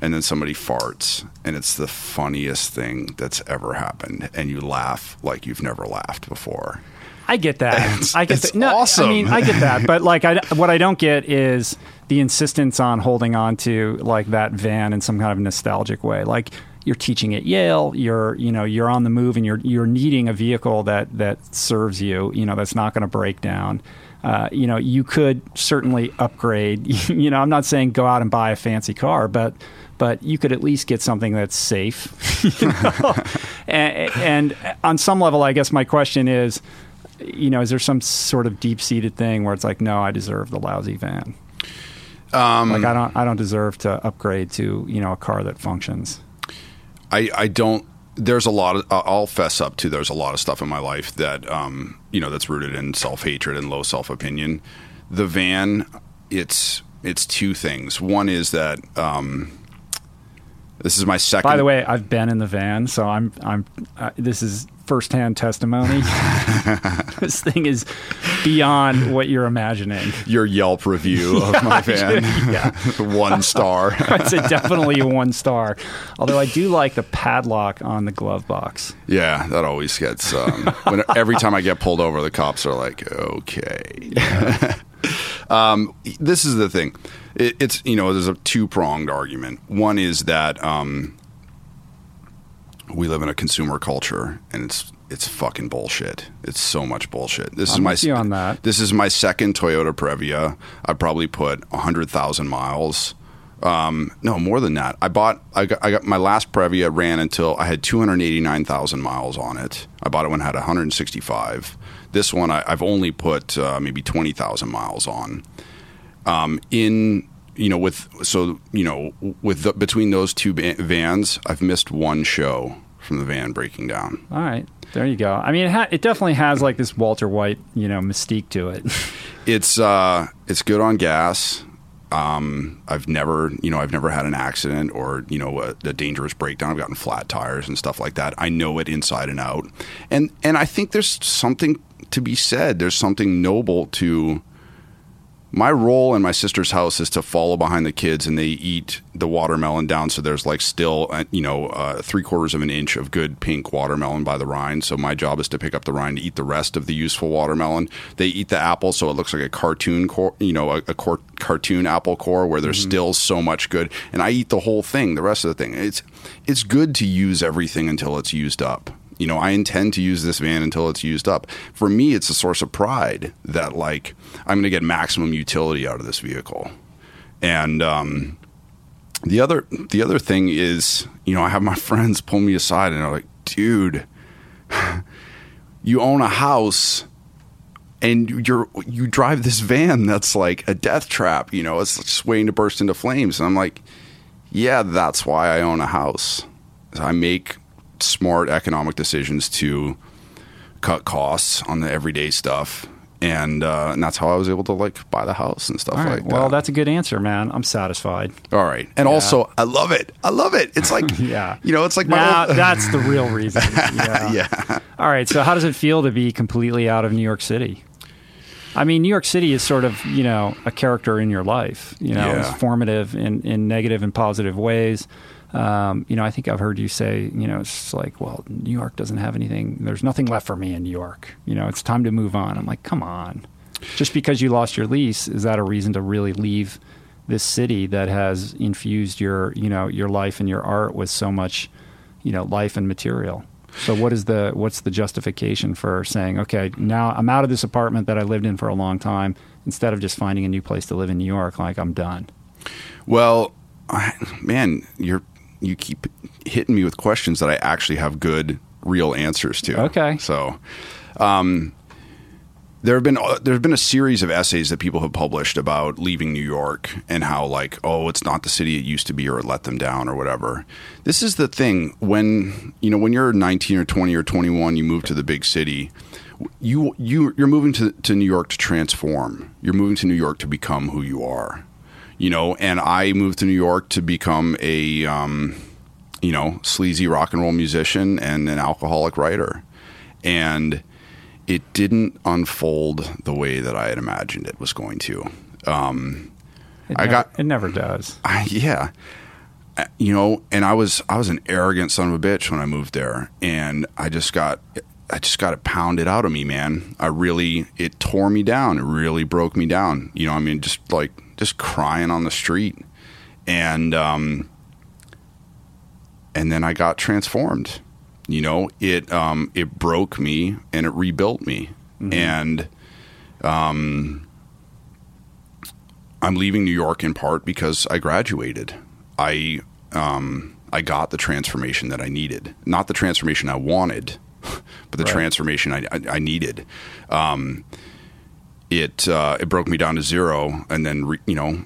and then somebody farts and it's the funniest thing that's ever happened and you laugh like you've never laughed before I get that. It's- I get that. No, awesome. I mean, I get that. But like, I, what I don't get is the insistence on holding on to like that van in some kind of nostalgic way. Like you're teaching at Yale, you're you know you're on the move, and you're you're needing a vehicle that that serves you. You know that's not going to break down. Uh, you know, you could certainly upgrade. you know, I'm not saying go out and buy a fancy car, but but you could at least get something that's safe. and, and on some level, I guess my question is, you know, is there some sort of deep seated thing where it's like, no, I deserve the lousy van. um, Like I don't, I don't deserve to upgrade to you know a car that functions. I, I don't. There's a lot of. I'll fess up to. There's a lot of stuff in my life that um, you know that's rooted in self hatred and low self opinion. The van, it's it's two things. One is that um, this is my second. By the way, I've been in the van, so I'm, I'm. Uh, this is firsthand testimony. this thing is beyond what you're imagining. your Yelp review of my van, yeah. one star. It's a definitely a one star. Although I do like the padlock on the glove box. yeah, that always gets. Um, when, every time I get pulled over, the cops are like, "Okay." Um, this is the thing. It, it's you know there's a two pronged argument. One is that um, we live in a consumer culture, and it's it's fucking bullshit. It's so much bullshit. This is I'm my with you on that. This is my second Toyota Previa. I probably put hundred thousand miles. Um, no, more than that. I bought. I got, I got my last Previa ran until I had two hundred eighty nine thousand miles on it. I bought it when it had one hundred sixty five. This one I, I've only put uh, maybe twenty thousand miles on. Um, in you know with so you know with the, between those two ba- vans, I've missed one show from the van breaking down. All right, there you go. I mean, it, ha- it definitely has like this Walter White, you know, mystique to it. It's uh, it's good on gas. Um, I've never, you know, I've never had an accident or you know a, a dangerous breakdown. I've gotten flat tires and stuff like that. I know it inside and out, and and I think there's something to be said. There's something noble to my role in my sister's house is to follow behind the kids and they eat the watermelon down. So there's like still uh, you know uh, three quarters of an inch of good pink watermelon by the rind. So my job is to pick up the rind eat the rest of the useful watermelon. They eat the apple so it looks like a cartoon core you know a, a core, cartoon apple core where there's mm-hmm. still so much good. And i eat the whole thing the rest of the thing. It's it's good to use everything until it's used up you know, I intend to use this van until it's used up. For me, it's a source of pride that like I'm going to get maximum utility out of this vehicle. And um, the other the other thing is, you know, I have my friends pull me aside and they're like, "Dude, you own a house." and you're you drive this van that's like a death trap you know it's just waiting to burst into flames and i'm like yeah that's why i own a house i make smart economic decisions to cut costs on the everyday stuff. And, uh, and that's how I was able to like buy the house and stuff like that. Well, that's a good answer, man. I'm satisfied. All right, and yeah. also I love it. I love it. It's like yeah, you know, it's like my old- that's the real reason. Yeah. yeah. All right. So how does it feel to be completely out of New York City? I mean, New York City is sort of you know a character in your life. You know, yeah. it's formative in in negative and positive ways. Um, you know, I think I've heard you say, you know, it's like, well, New York doesn't have anything. There's nothing left for me in New York. You know, it's time to move on. I'm like, come on. Just because you lost your lease, is that a reason to really leave this city that has infused your, you know, your life and your art with so much, you know, life and material? So what is the what's the justification for saying, okay, now I'm out of this apartment that I lived in for a long time, instead of just finding a new place to live in New York, like I'm done? Well, man, you're you keep hitting me with questions that I actually have good, real answers to. Okay. So, um, there have been uh, there have been a series of essays that people have published about leaving New York and how like oh it's not the city it used to be or it let them down or whatever. This is the thing when you know when you're 19 or 20 or 21 you move to the big city you you you're moving to to New York to transform. You're moving to New York to become who you are you know, and I moved to New York to become a, um, you know, sleazy rock and roll musician and an alcoholic writer. And it didn't unfold the way that I had imagined it was going to. Um, I got it never does. I, yeah, you know, and I was I was an arrogant son of a bitch when I moved there, and I just got I just got it pounded out of me, man. I really it tore me down. It really broke me down. You know, I mean, just like just crying on the street, and um, and then I got transformed. You know, it um, it broke me and it rebuilt me, mm-hmm. and um, I'm leaving New York in part because I graduated. I um, I got the transformation that I needed, not the transformation I wanted, but the right. transformation I, I, I needed. Um, it uh, it broke me down to zero, and then re, you know,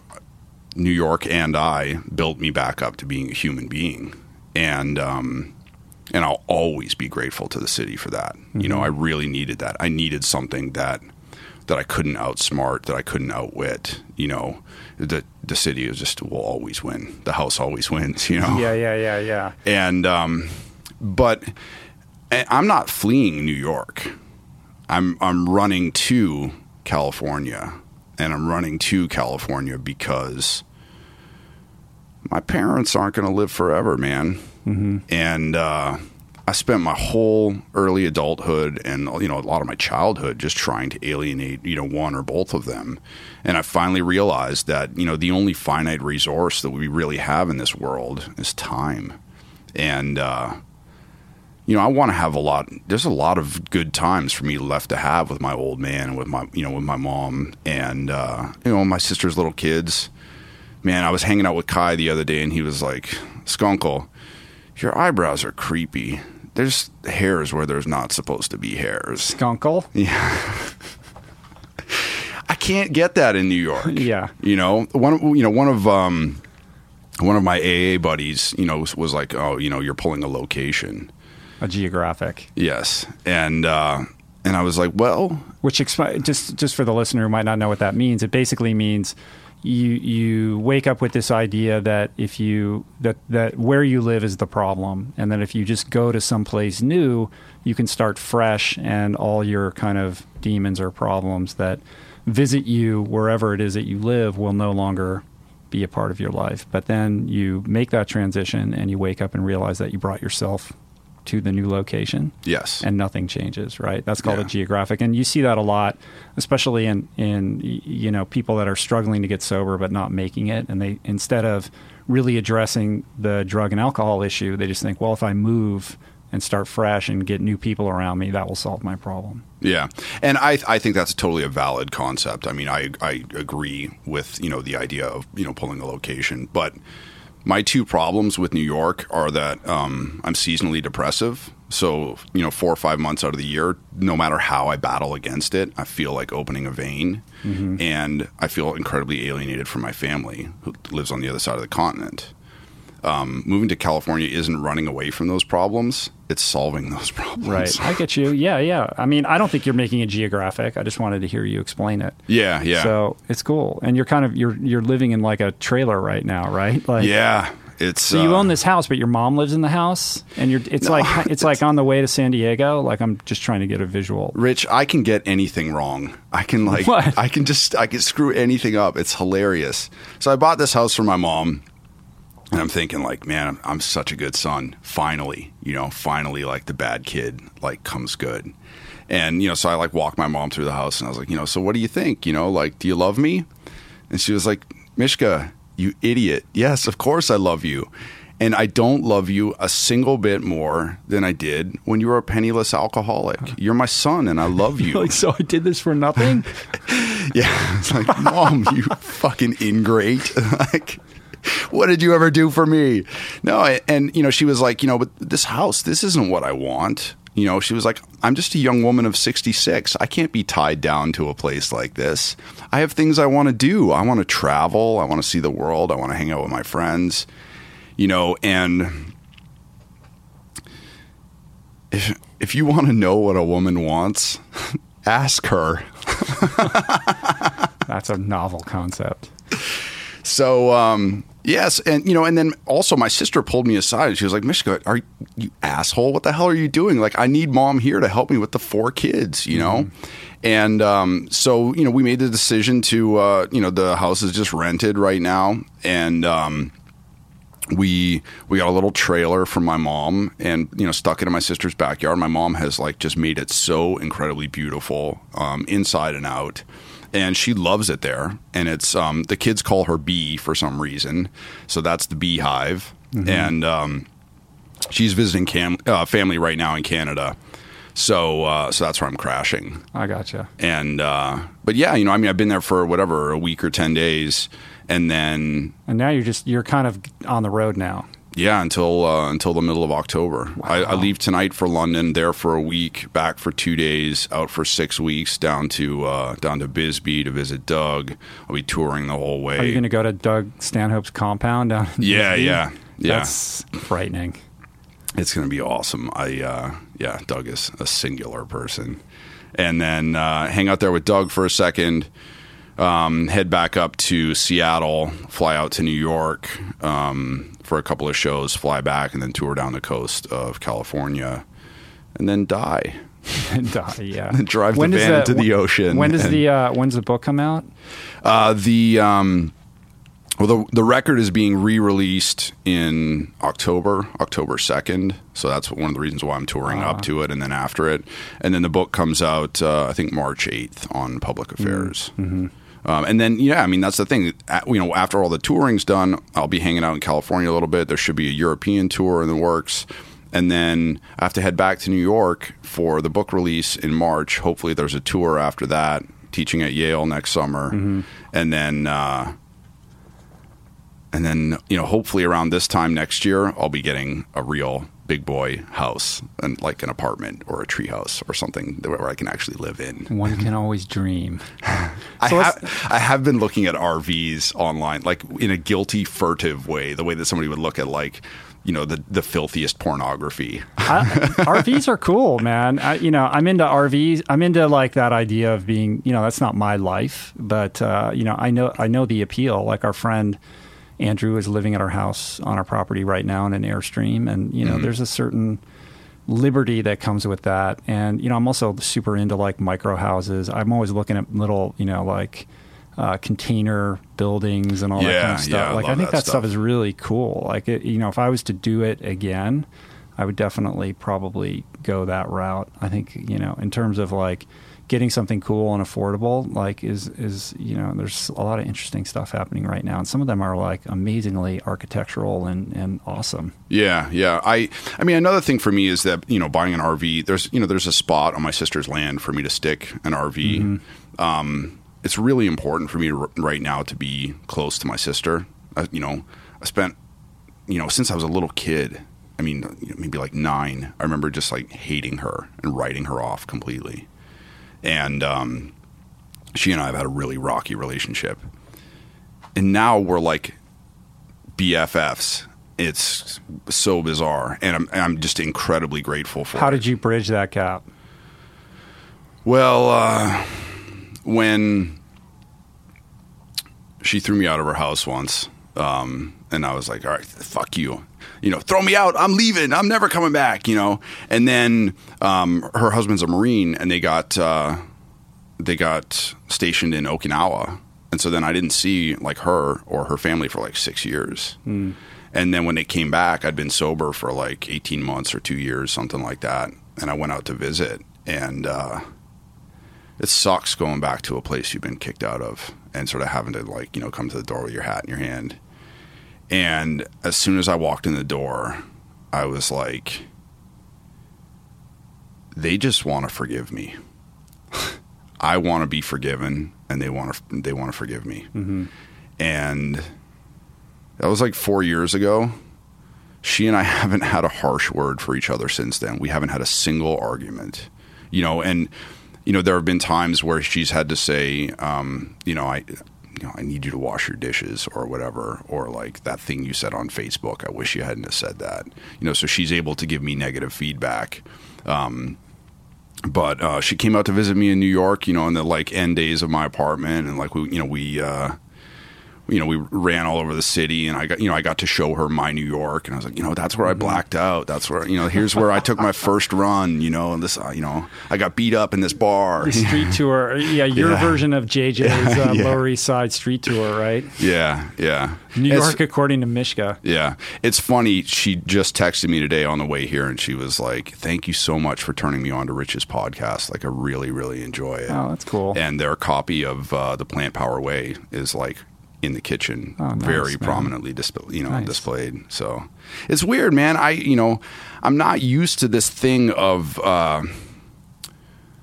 New York and I built me back up to being a human being, and um, and I'll always be grateful to the city for that. Mm-hmm. You know, mm-hmm. I really needed that. I needed something that that I couldn't outsmart, that I couldn't outwit. You know, the the city is just will always win. The house always wins. You know. Yeah, yeah, yeah, yeah. And um, but I'm not fleeing New York. I'm I'm running to California, and I'm running to California because my parents aren't going to live forever, man. Mm-hmm. And uh, I spent my whole early adulthood and you know a lot of my childhood just trying to alienate you know one or both of them. And I finally realized that you know the only finite resource that we really have in this world is time. And uh, you know, I want to have a lot. There's a lot of good times for me left to have with my old man and with my, you know, with my mom and uh, you know my sister's little kids. Man, I was hanging out with Kai the other day, and he was like, "Skunkle, your eyebrows are creepy. There's hairs where there's not supposed to be hairs." Skunkle. Yeah. I can't get that in New York. Yeah. You know, one. You know, one of um, one of my AA buddies, you know, was, was like, "Oh, you know, you're pulling a location." A geographic. Yes, and uh, and I was like, well, which expi- just just for the listener who might not know what that means, it basically means you you wake up with this idea that if you that that where you live is the problem, and that if you just go to someplace new, you can start fresh, and all your kind of demons or problems that visit you wherever it is that you live will no longer be a part of your life. But then you make that transition, and you wake up and realize that you brought yourself to the new location Yes. and nothing changes, right? That's called Yeah. a geographic, and you see that a lot, especially in in you know people that are struggling to get sober but not making it, and they instead of really addressing the drug and alcohol issue, they just think, well, if I move and start fresh and get new people around me, that will solve my problem. Yeah, and I I think that's totally a valid concept. I mean, I I agree with you know the idea of you know pulling a location, but my two problems with New York are that um, I'm seasonally depressive. So you know, four or five months out of the year, no matter how I battle against it, I feel like opening a vein, and I feel incredibly alienated from my family who lives on the other side of the continent. Um, moving to California isn't running away from those problems; it's solving those problems. Right. I get you. Yeah, yeah. I mean, I don't think you're making a geographic. I just wanted to hear you explain it. Yeah, yeah. So it's cool, and you're kind of you're you're living in like a trailer right now, right? Like, Yeah, it's So you uh, own this house, but your mom lives in the house, and you're. It's like it's like on the way to San Diego. Like I'm just trying to get a visual. Rich. I can get anything wrong. I can like What? I can just I can screw anything up. It's hilarious. So I bought this house for my mom, and I'm thinking like, man, I'm, I'm such a good son. Finally, you know, finally, like the bad kid like comes good. And you know, so I like walked my mom through the house, and I was like, you know, so what do you think? You know, like, do you love me? And she was like, Mishka, you idiot. Yes, of course I love you. And I don't love you a single bit more than I did when you were a penniless alcoholic. You're my son and I love you. Like, so I did this for nothing. yeah. It's like, Mom, you fucking ingrate. like, what did you ever do for me? No, and you know, she was like, you know, but this house, this isn't what I want. You know, she was like, I'm just a young woman of 66. I can't be tied down to a place like this. I have things I want to do. I want to travel. I want to see the world. I want to hang out with my friends. You know, and if if you want to know what a woman wants, ask her. That's a novel concept. So um, yes, and you know, and then also my sister pulled me aside. and She was like, "Mishka, are you asshole? What the hell are you doing? Like, I need mom here to help me with the four kids, you know." And um, so you know, we made the decision to uh, you know the house is just rented right now, and um, we we got a little trailer from my mom and you know stuck it in my sister's backyard my mom has like just made it so incredibly beautiful um, inside and out and she loves it there. And it's um, the kids call her bee for some reason. So that's the beehive. And um, she's visiting cam- uh, family right now in canada. So uh, so that's where i'm crashing. I gotcha. and uh, but yeah you know i mean i've been there for whatever a week or 10 days. And then And now you're just you're kind of on the road now. Yeah, until uh, until the middle of October. I, I leave tonight for London. There for a week. Back for two days. Out for six weeks. Down to uh, down to Bisbee to visit Doug. I'll be touring the whole way. Are you going to go to Doug Stanhope's compound down? in yeah, Bisbee? yeah, yeah. That's frightening. it's going to be awesome. I uh, yeah, Doug is a singular person. And then uh, hang out there with Doug for a second. Um, head back up to Seattle. Fly out to New York um, for a couple of shows. Fly back and then tour down the coast of California, and then die. And, uh, yeah. Drive the When does van into the ocean When does and- the uh, when's the book come out? Uh, the um, well, the the record is being re-released in October, October second. So that's one of the reasons why I'm touring up to it, and then after it, and then the book comes out, uh, I think March eighth on Public Affairs. Um, and then, yeah, I mean that's the thing. You know, after all the touring's done, I'll be hanging out in California a little bit. There should be a European tour in the works. And then I have to head back to New York for the book release in March. Hopefully, there's a tour after that, teaching at Yale next summer, and then uh, and then you know hopefully around this time next year, I'll be getting a real big boy house and like an apartment or a tree house or something where I can actually live in. One can always dream. I So have I have been looking at RVs online, like in a guilty, furtive way, the way that somebody would look at like you know the the filthiest pornography. I, RVs are cool, man. I, you know, I'm into RVs. I'm into like that idea of being, you know, that's not my life, but uh, you know, I know I know the appeal. Like our friend Andrew is living at our house on our property right now in an airstream, and you know, Mhm. there's a certain liberty that comes with that. And you know, I'm also super into like micro houses. I'm always looking at little, you know, like uh, container buildings and all that kind of stuff. yeah, like I love think that that stuff stuff. is really cool. Like it, you know, if I was to do it again, I would definitely probably go that route. I think you know, in terms of like getting something cool and affordable, like is is you know, there's a lot of interesting stuff happening right now, and some of them are like amazingly architectural and and awesome. Yeah, yeah. I I mean another thing for me is that, you know, buying an RV, there's you know, there's a spot on my sister's land for me to stick an RV. Um it's really important for me to, right now to be close to my sister. Uh, you know, I spent you know, since I was a little kid, I mean, maybe like 9, I remember just like hating her and writing her off completely. And um she and I have had a really rocky relationship. And now we're like BFFs. It's so bizarre, and I'm I'm just incredibly grateful for. How it. did you bridge that gap? Well, uh, when she threw me out of her house once, um, and I was like, "All right, fuck you," you know, throw me out. I'm leaving. I'm never coming back. You know. And then um, her husband's a marine, and they got uh, they got stationed in Okinawa, and so then I didn't see like her or her family for like six years. And then when they came back, I'd been sober for like 18 months or two years, something like that. And I went out to visit, and uh, it sucks going back to a place you've been kicked out of and sort of having to like you know come to the door with your hat in your hand and as soon as i walked in the door i was like they just want to forgive me. I want to be forgiven and they want to they want to forgive me. And that was like 4 years ago. She and i haven't had a harsh word for each other since then. We haven't had a single argument. You know and you know there have been times where she's had to say um, you know i you know i need you to wash your dishes or whatever or like that thing you said on facebook i wish you hadn't said that. You know so she's able to give me negative feedback. Um, but uh, she came out to visit me in New York, you know, in the like end days of my apartment, and like we, you know, we, uh, you know, we ran all over the city, and I got, you know, I got to show her my New York, and I was like, you know, that's where I blacked out. That's where, you know, here's where I took my first run. You know, and this, uh, you know, I got beat up in this bar. The street tour, yeah, your Yeah. version of JJ's uh, Yeah. Lower East Side street tour, right? yeah, yeah. New It's- York, according to Mishka. Yeah. It's funny. She just texted me today on the way here and she was like, Thank you so much for turning me on to Rich's podcast. Like, I really, really enjoy it. Oh, that's cool. And their copy of uh, The Plant Power Way is like in the kitchen, Oh, nice, very man. prominently you know, Nice. displayed. So it's weird, man. I, you know, I'm not used to this thing of, uh,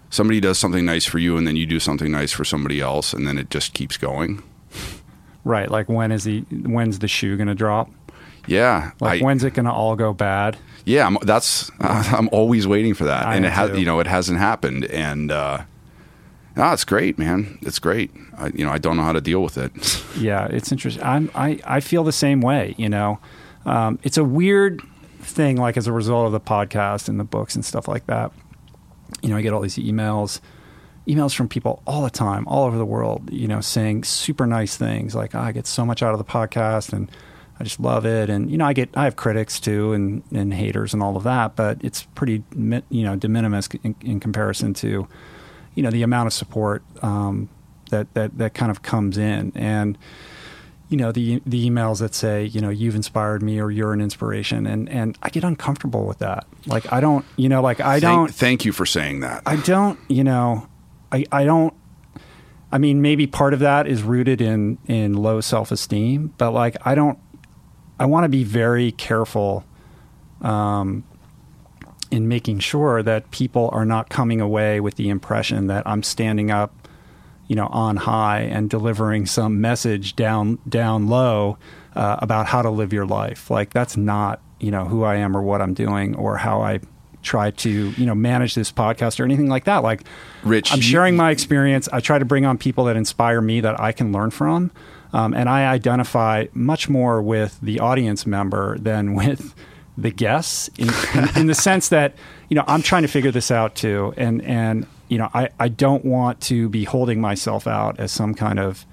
Somebody does something nice for you, and then you do something nice for somebody else, and then it just keeps going. Right, like when is the when's the shoe going to drop? Yeah, Like I- when's it going to all go bad? Yeah, I'm, that's I'm always waiting for that, I and it has you know it hasn't happened, and uh, no, it's great, man. It's great. I, you know, I don't know how to deal with it. Yeah, it's interesting. I'm, I I feel the same way. You know, um, it's a weird thing. Like as a result of the podcast and the books and stuff like that. You know, I get all these emails, emails from people all the time, all over the world. You know, saying super nice things like, "Ah, "I get so much out of the podcast," and I just love it. And you know, I get I have critics too, and and haters and all of that, but it's pretty you know de minimis in, in comparison to you know the amount of support um, that that that kind of comes in. And you know the the emails that say you know you've inspired me or you're an inspiration. And and I get uncomfortable with that. Like I don't you know like I thank, don't Thank you for saying that. I don't you know I I don't I mean maybe part of that is rooted in in low self-esteem but like I don't I want to be very careful um in making sure that people are not coming away with the impression that I'm standing up, you know, on high and delivering some message down down low uh, about how to live your life. Like that's not you know who I am or what I'm doing or how I try to you know manage this podcast or anything like that. Like Rich, I'm you- sharing my experience. I try to bring on people that inspire me that I can learn from. Um, and I identify much more with the audience member than with the guests in, in, in the sense that you know I'm trying to figure this out too, and and you know I I don't want to be holding myself out as some kind of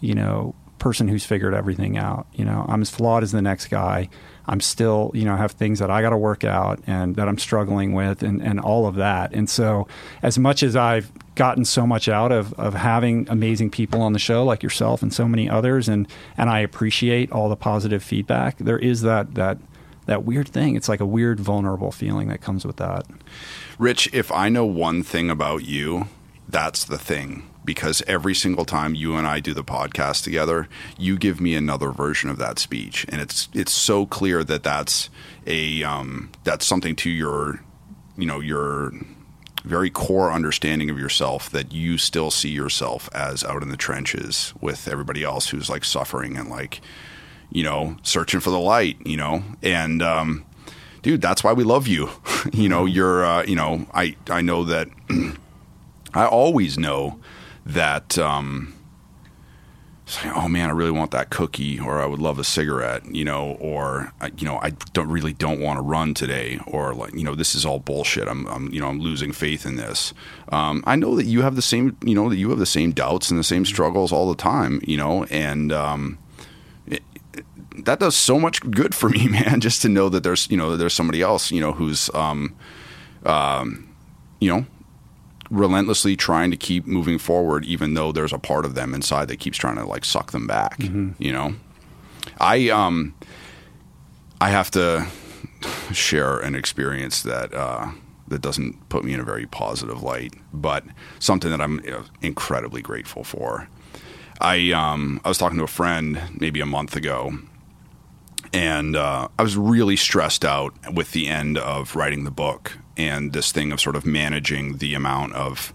you know person who's figured everything out. You know I'm as flawed as the next guy. I'm still, you know, have things that I got to work out and that I'm struggling with and, and all of that. And so, as much as I've gotten so much out of, of having amazing people on the show like yourself and so many others, and, and I appreciate all the positive feedback, there is that, that, that weird thing. It's like a weird, vulnerable feeling that comes with that. Rich, if I know one thing about you, that's the thing because every single time you and I do the podcast together, you give me another version of that speech, and it's it's so clear that that's a um, that's something to your you know your very core understanding of yourself that you still see yourself as out in the trenches with everybody else who's like suffering and like you know searching for the light you know? And um, dude that's why we love you. You know you're uh, you know i i know that i always know that um, oh man, I really want that cookie, or I would love a cigarette, you know, or you know, I don't really don't want to run today, or like you know, this is all bullshit. I'm, I'm you know, I'm losing faith in this. Um, I know that you have the same, you know, that you have the same doubts and the same struggles all the time, you know, and um, that does so much good for me, man. Just to know that there's, you know, there's somebody else, you know, who's, um, um, you know, relentlessly trying to keep moving forward, even though there's a part of them inside that keeps trying to like suck them back. Mm-hmm. You know, I um, I have to share an experience that uh, that doesn't put me in a very positive light, but something that I'm incredibly grateful for. I um, I was talking to a friend maybe a month ago, and uh, I was really stressed out with the end of writing the book and this thing of sort of managing the amount of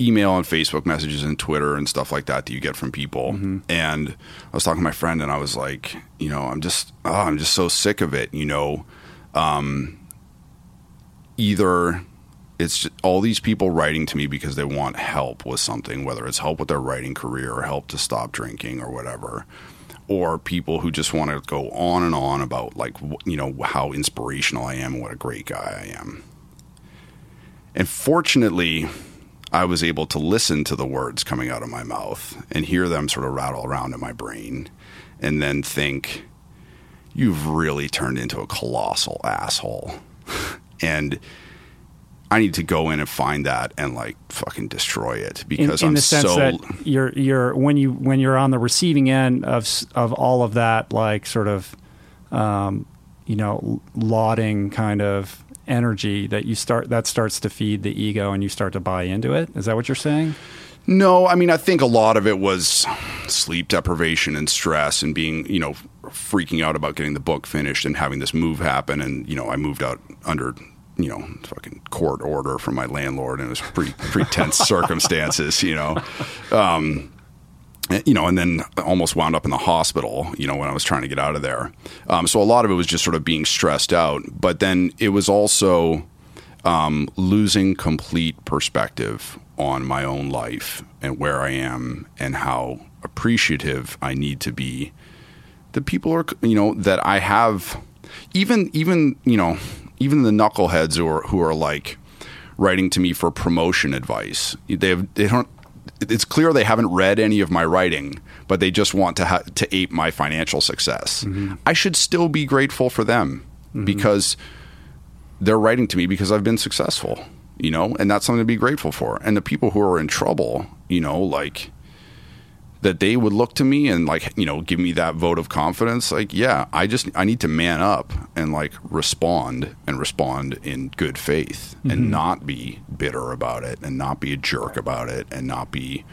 email and Facebook messages and Twitter and stuff like that that you get from people. Mm-hmm. And I was talking to my friend, and I was like, you know, I'm just, oh, I'm just so sick of it. You know, um, either it's all these people writing to me because they want help with something, whether it's help with their writing career or help to stop drinking or whatever. Or people who just want to go on and on about like you know how inspirational I am and what a great guy I am. And fortunately, I was able to listen to the words coming out of my mouth and hear them sort of rattle around in my brain and then think, you've really turned into a colossal asshole. and I need to go in and find that and like fucking destroy it because in, in I'm the sense so that you're you're when you when you're on the receiving end of of all of that like sort of um, you know lauding kind of energy that you start that starts to feed the ego and you start to buy into it. Is that what you're saying? No, I mean I think a lot of it was sleep deprivation and stress and being, you know, freaking out about getting the book finished and having this move happen and, you know, I moved out under you know, fucking court order from my landlord, and it was pretty pretty tense circumstances, you know. Um, you know, and then almost wound up in the hospital, you know, when I was trying to get out of there. Um, so a lot of it was just sort of being stressed out. But then it was also um, losing complete perspective on my own life and where I am and how appreciative I need to be. The people are, you know, that I have, even, even, you know, even the knuckleheads who are, who are like, writing to me for promotion advice. They have, they don't it's clear they haven't read any of my writing, but they just want to ha- to ape my financial success. Mm-hmm. I should still be grateful for them mm-hmm. because they're writing to me because I've been successful, you know, and that's something to be grateful for. And the people who are in trouble, you know, like that they would look to me and like you know give me that vote of confidence like yeah i just i need to man up and like respond and respond in good faith mm-hmm. and not be bitter about it and not be a jerk about it and not be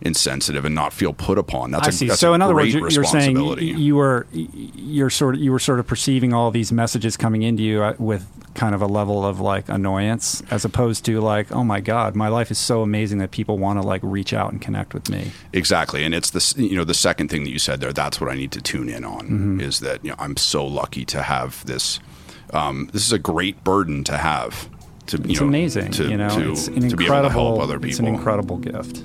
insensitive and not feel put upon. That's I a, see. That's so in other words, you're saying you were you're sort of you were sort of perceiving all these messages coming into you uh, with kind of a level of like annoyance as opposed to like oh my god my life is so amazing that people want to like reach out and connect with me exactly and it's the you know the second thing that you said there that's what i need to tune in on mm-hmm. is that you know i'm so lucky to have this um, this is a great burden to have to, it's know, amazing to, you know to, it's an incredible it's an incredible gift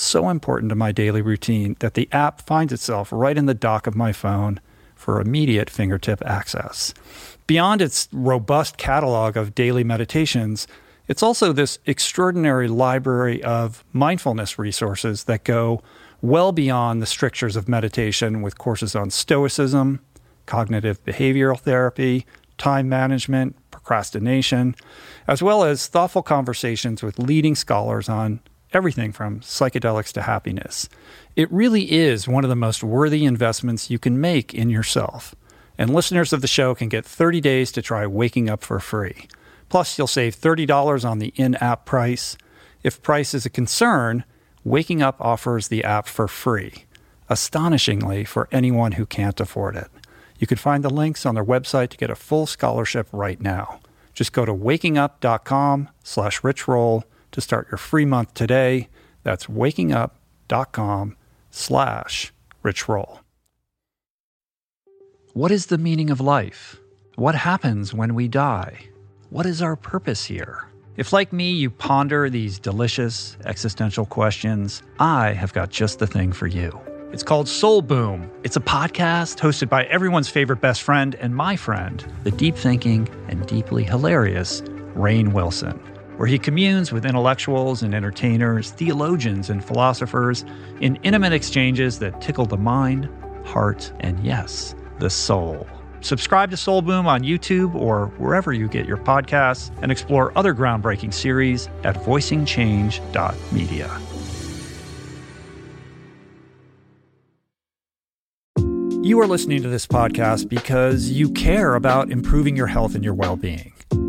so important to my daily routine that the app finds itself right in the dock of my phone for immediate fingertip access. Beyond its robust catalog of daily meditations, it's also this extraordinary library of mindfulness resources that go well beyond the strictures of meditation with courses on stoicism, cognitive behavioral therapy, time management, procrastination, as well as thoughtful conversations with leading scholars on everything from psychedelics to happiness. It really is one of the most worthy investments you can make in yourself. And listeners of the show can get 30 days to try Waking Up for free. Plus, you'll save $30 on the in app price. If price is a concern, Waking Up offers the app for free, astonishingly for anyone who can't afford it. You can find the links on their website to get a full scholarship right now. Just go to wakingup.com slash richroll to start your free month today. That's wakingup.com slash richroll. What is the meaning of life? What happens when we die? What is our purpose here? If, like me, you ponder these delicious existential questions, I have got just the thing for you. It's called Soul Boom. It's a podcast hosted by everyone's favorite best friend and my friend, the deep thinking and deeply hilarious Rainn Wilson, where he communes with intellectuals and entertainers, theologians and philosophers in intimate exchanges that tickle the mind, heart, and yes, the soul. Subscribe to Soul Boom on YouTube or wherever you get your podcasts and explore other groundbreaking series at voicingchange.media. You are listening to this podcast because you care about improving your health and your well being.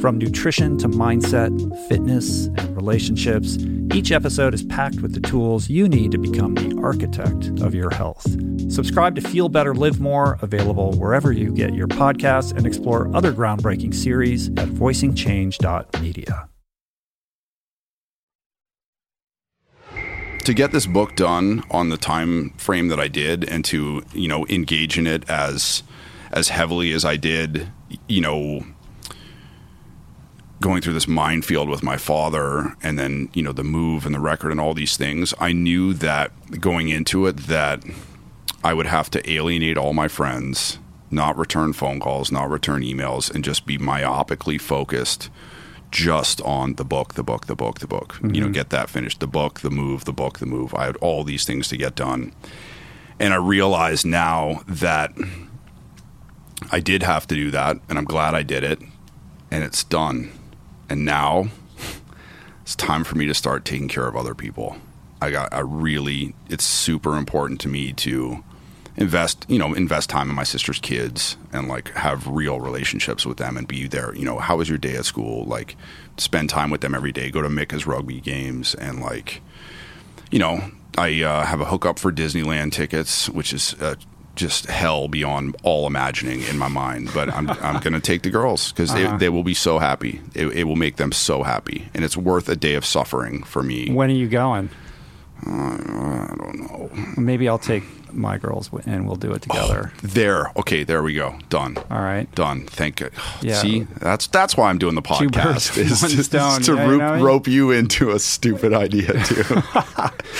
From nutrition to mindset, fitness, and relationships, each episode is packed with the tools you need to become the architect of your health. Subscribe to Feel Better, Live More, available wherever you get your podcasts, and explore other groundbreaking series at voicingchange.media. to get this book done on the time frame that I did and to you know engage in it as as heavily as I did you know going through this minefield with my father and then you know the move and the record and all these things I knew that going into it that I would have to alienate all my friends not return phone calls not return emails and just be myopically focused just on the book, the book, the book, the book. Mm-hmm. You know, get that finished. The book, the move, the book, the move. I had all these things to get done. And I realize now that I did have to do that, and I'm glad I did it, and it's done. And now it's time for me to start taking care of other people. I got, I really, it's super important to me to invest you know invest time in my sister's kids and like have real relationships with them and be there. You know how was your day at school? Like spend time with them every day. Go to Mika's rugby games and like you know I uh, have a hookup for Disneyland tickets which is just hell beyond all imagining in my mind but I'm I'm going to take the girls because uh-huh. they, they will be so happy. It, it will make them so happy and it's worth a day of suffering for me. When are you going I don't know. Maybe I'll take my girls and we'll do it together. Oh, there. Okay, there we go. Done. All right. Done. Thank you. Yeah. See, that's that's why I'm doing the podcast is stone, to yeah, rope, you know rope you into a stupid idea too.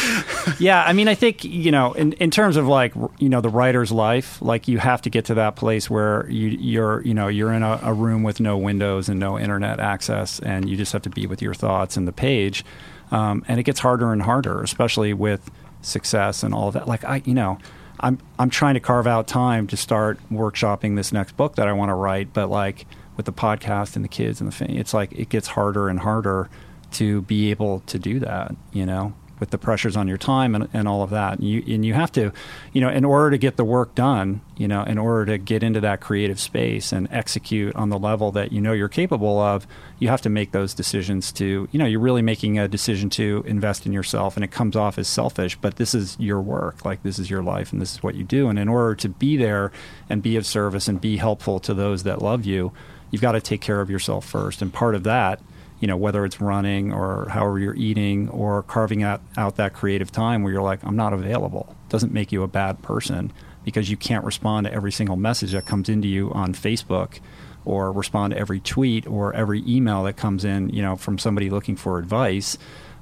yeah, I mean, I think you know, in in terms of like you know the writer's life, like you have to get to that place where you you're you know you're in a, a room with no windows and no internet access, and you just have to be with your thoughts and the page. Um, and it gets harder and harder, especially with success and all of that. Like I, you know, I'm I'm trying to carve out time to start workshopping this next book that I want to write, but like with the podcast and the kids and the family, it's like it gets harder and harder to be able to do that, you know. With the pressures on your time and, and all of that. And you and you have to, you know, in order to get the work done, you know, in order to get into that creative space and execute on the level that you know you're capable of, you have to make those decisions to, you know, you're really making a decision to invest in yourself and it comes off as selfish, but this is your work, like this is your life and this is what you do. And in order to be there and be of service and be helpful to those that love you, you've got to take care of yourself first. And part of that you know, whether it's running or however you're eating or carving out, out that creative time where you're like, I'm not available, doesn't make you a bad person because you can't respond to every single message that comes into you on Facebook or respond to every tweet or every email that comes in, you know, from somebody looking for advice.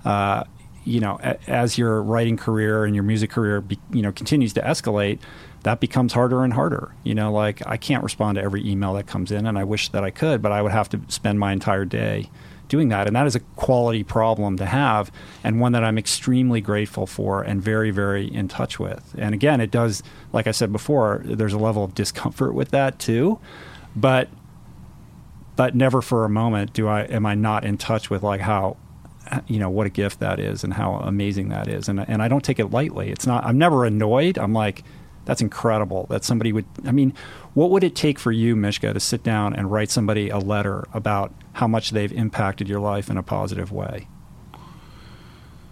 Uh, you know, a, as your writing career and your music career, be, you know, continues to escalate, that becomes harder and harder. You know, like I can't respond to every email that comes in, and I wish that I could, but I would have to spend my entire day doing that. And that is a quality problem to have and one that I'm extremely grateful for and very, very in touch with. And again, it does, like I said before, there's a level of discomfort with that too. But but never for a moment do I am I not in touch with like how you know what a gift that is and how amazing that is and and I don't take it lightly. It's not I'm never annoyed. I'm like that's incredible that somebody would. I mean, what would it take for you, Mishka, to sit down and write somebody a letter about how much they've impacted your life in a positive way?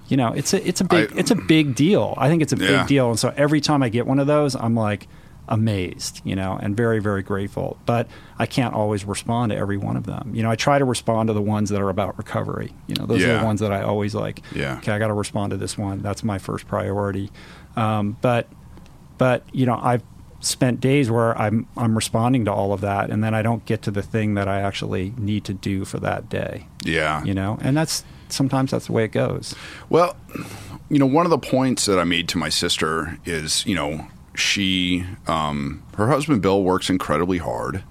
You know, it's a it's a big I, it's a big deal. I think it's a yeah. big deal, and so every time I get one of those, I'm like amazed, you know, and very very grateful. But I can't always respond to every one of them. You know, I try to respond to the ones that are about recovery. You know, those yeah. are the ones that I always like. Yeah. Okay, I got to respond to this one. That's my first priority. Um, but but you know, I've spent days where I'm I'm responding to all of that, and then I don't get to the thing that I actually need to do for that day. Yeah, you know, and that's sometimes that's the way it goes. Well, you know, one of the points that I made to my sister is, you know, she, um, her husband Bill works incredibly hard,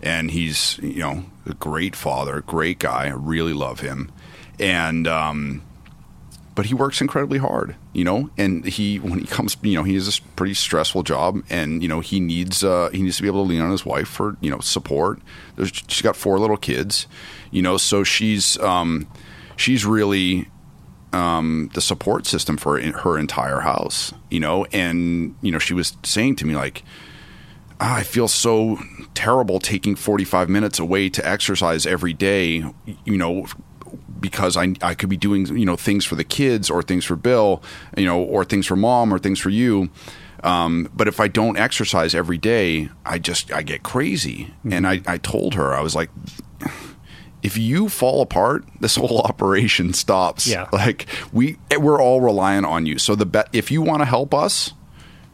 and he's, you know, a great father, great guy. I really love him, and um, but he works incredibly hard, you know. And he, when he comes, you know, he has a pretty stressful job, and you know, he needs uh, he needs to be able to lean on his wife for you know support. There's, she's got four little kids, you know, so she's um, she's really um, the support system for her entire house, you know. And you know, she was saying to me like. Ah, I feel so terrible taking 45 minutes away to exercise every day, you know, because I, I could be doing you know things for the kids or things for Bill, you know, or things for mom or things for you. Um, but if I don't exercise every day, I just I get crazy. Mm-hmm. And I, I told her I was like, if you fall apart, this whole operation stops. Yeah. Like we we're all reliant on you. So the bet if you want to help us,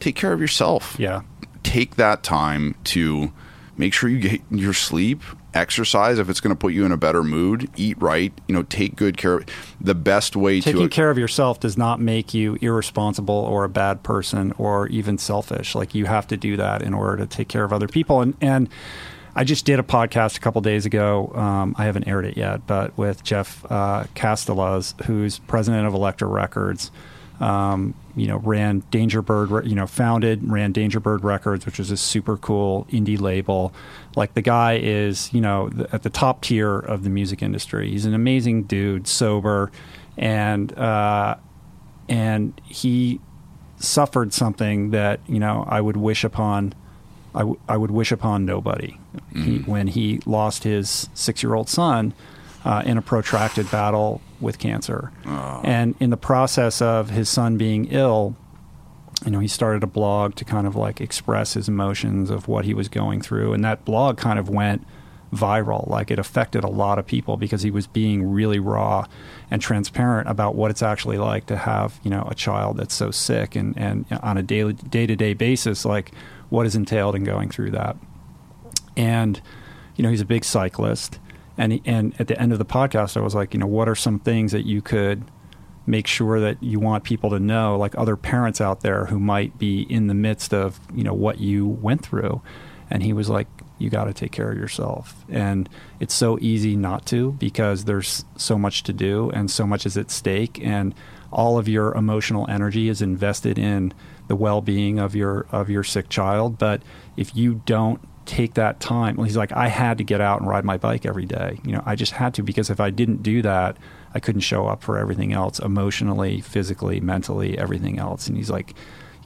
take care of yourself. Yeah. Take that time to make sure you get your sleep exercise if it's going to put you in a better mood eat right you know take good care of the best way taking to taking care of yourself does not make you irresponsible or a bad person or even selfish. Like you have to do that in order to take care of other people. And and I just did a podcast a couple days ago. Um, I haven't aired it yet, but with Jeff uh, Castelaz, who's president of Elektra Records, um, you know, ran Dangerbird, you know, founded, ran Dangerbird Records, which was a super cool indie label. Like the guy is, you know, at the top tier of the music industry. He's an amazing dude, sober, and uh, and he suffered something that you know I would wish upon. I, w- I would wish upon nobody. Mm-hmm. He, when he lost his six year old son uh, in a protracted battle with cancer. Oh. And in the process of his son being ill, you know, he started a blog to kind of like express his emotions of what he was going through. And that blog kind of went viral. Like it affected a lot of people because he was being really raw and transparent about what it's actually like to have, you know, a child that's so sick and, and on a daily day to day basis, like what is entailed in going through that. And, you know, he's a big cyclist and and at the end of the podcast, I was like, you know, what are some things that you could make sure that you want people to know, like other parents out there who might be in the midst of you know what you went through, and he was like, you got to take care of yourself, and it's so easy not to because there's so much to do and so much is at stake, and all of your emotional energy is invested in the well-being of your of your sick child, but if you don't take that time. He's like, I had to get out and ride my bike every day. You know, I just had to because if I didn't do that, I couldn't show up for everything else emotionally, physically, mentally, everything else. And he's like,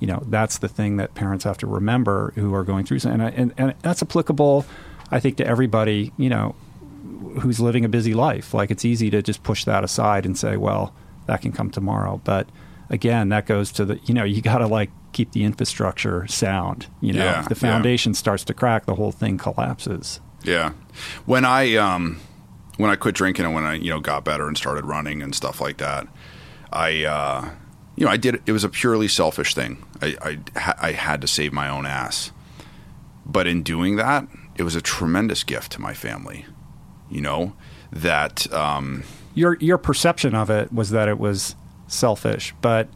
you know, that's the thing that parents have to remember who are going through. And, and, and that's applicable, I think, to everybody, you know, who's living a busy life. Like it's easy to just push that aside and say, well, that can come tomorrow. But again, that goes to the, you know, you got to like keep the infrastructure sound. You know, Yeah, if the yeah. foundation starts to crack, the whole thing collapses. Yeah. When I um when I quit drinking and when I, you know, got better and started running and stuff like that, I uh you know, I did it was a purely selfish thing. I I, ha- I had to save my own ass. But in doing that, it was a tremendous gift to my family. You know, that um your your perception of it was that it was selfish, but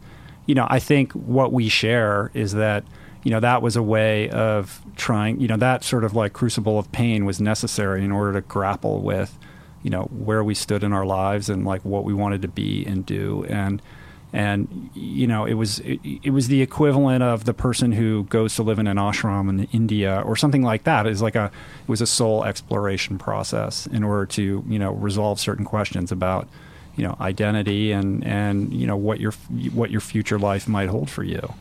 you know, I think what we share is that you know that was a way of trying. You know, that sort of like crucible of pain was necessary in order to grapple with you know where we stood in our lives and like what we wanted to be and do and and you know it was it, it was the equivalent of the person who goes to live in an ashram in India or something like that is like a it was a soul exploration process in order to you know resolve certain questions about you know identity and and you know what your what your future life might hold for you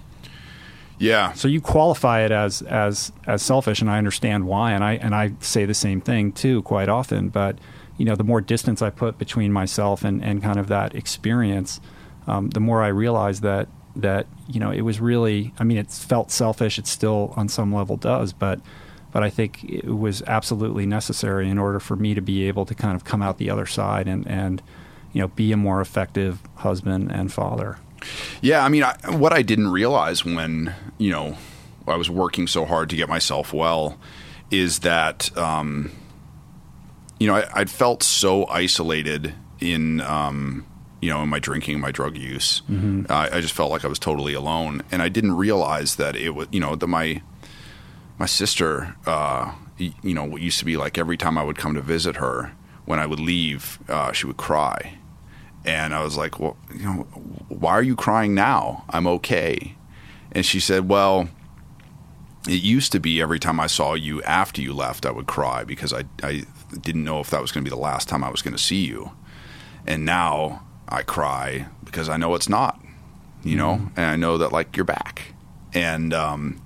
yeah. so you qualify it as as as selfish, and I understand why, and I and I say the same thing too quite often. But you know, the more distance I put between myself and and kind of that experience, um, the more I realize that that you know it was really. I mean, it felt selfish. It still on some level does, but but I think it was absolutely necessary in order for me to be able to kind of come out the other side and and you know be a more effective husband and father. Yeah, I mean, I, what I didn't realize when you know I was working so hard to get myself well is that um, you know I, I'd felt so isolated in um, you know in my drinking, my drug use. I, I just felt like I was totally alone, and I didn't realize that it was you know that my my sister, uh, you know, what used to be like every time I would come to visit her, when I would leave, uh, she would cry. And I was like, well, you know, why are you crying now? I'm okay. And she said, well, it used to be every time I saw you after you left, I would cry because I, I didn't know if that was going to be the last time I was going to see you. And now I cry because I know it's not, you know, and I know that like you're back. And, um,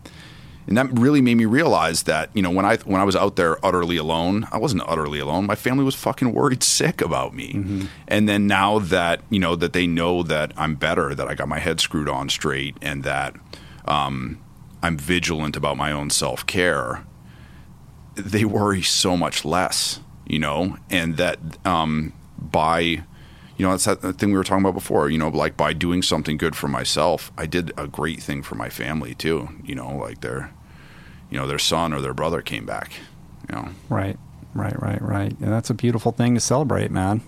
and that really made me realize that you know when I when I was out there utterly alone, I wasn't utterly alone. My family was fucking worried sick about me. And then now that you know that they know that I'm better, that I got my head screwed on straight, and that um, I'm vigilant about my own self care, they worry so much less. You know, and that um, by you know, that's that thing we were talking about before. You know, like by doing something good for myself, I did a great thing for my family too. You know, like their, you know, their son or their brother came back. You know, Right, right, right, right. And that's a beautiful thing to celebrate, man.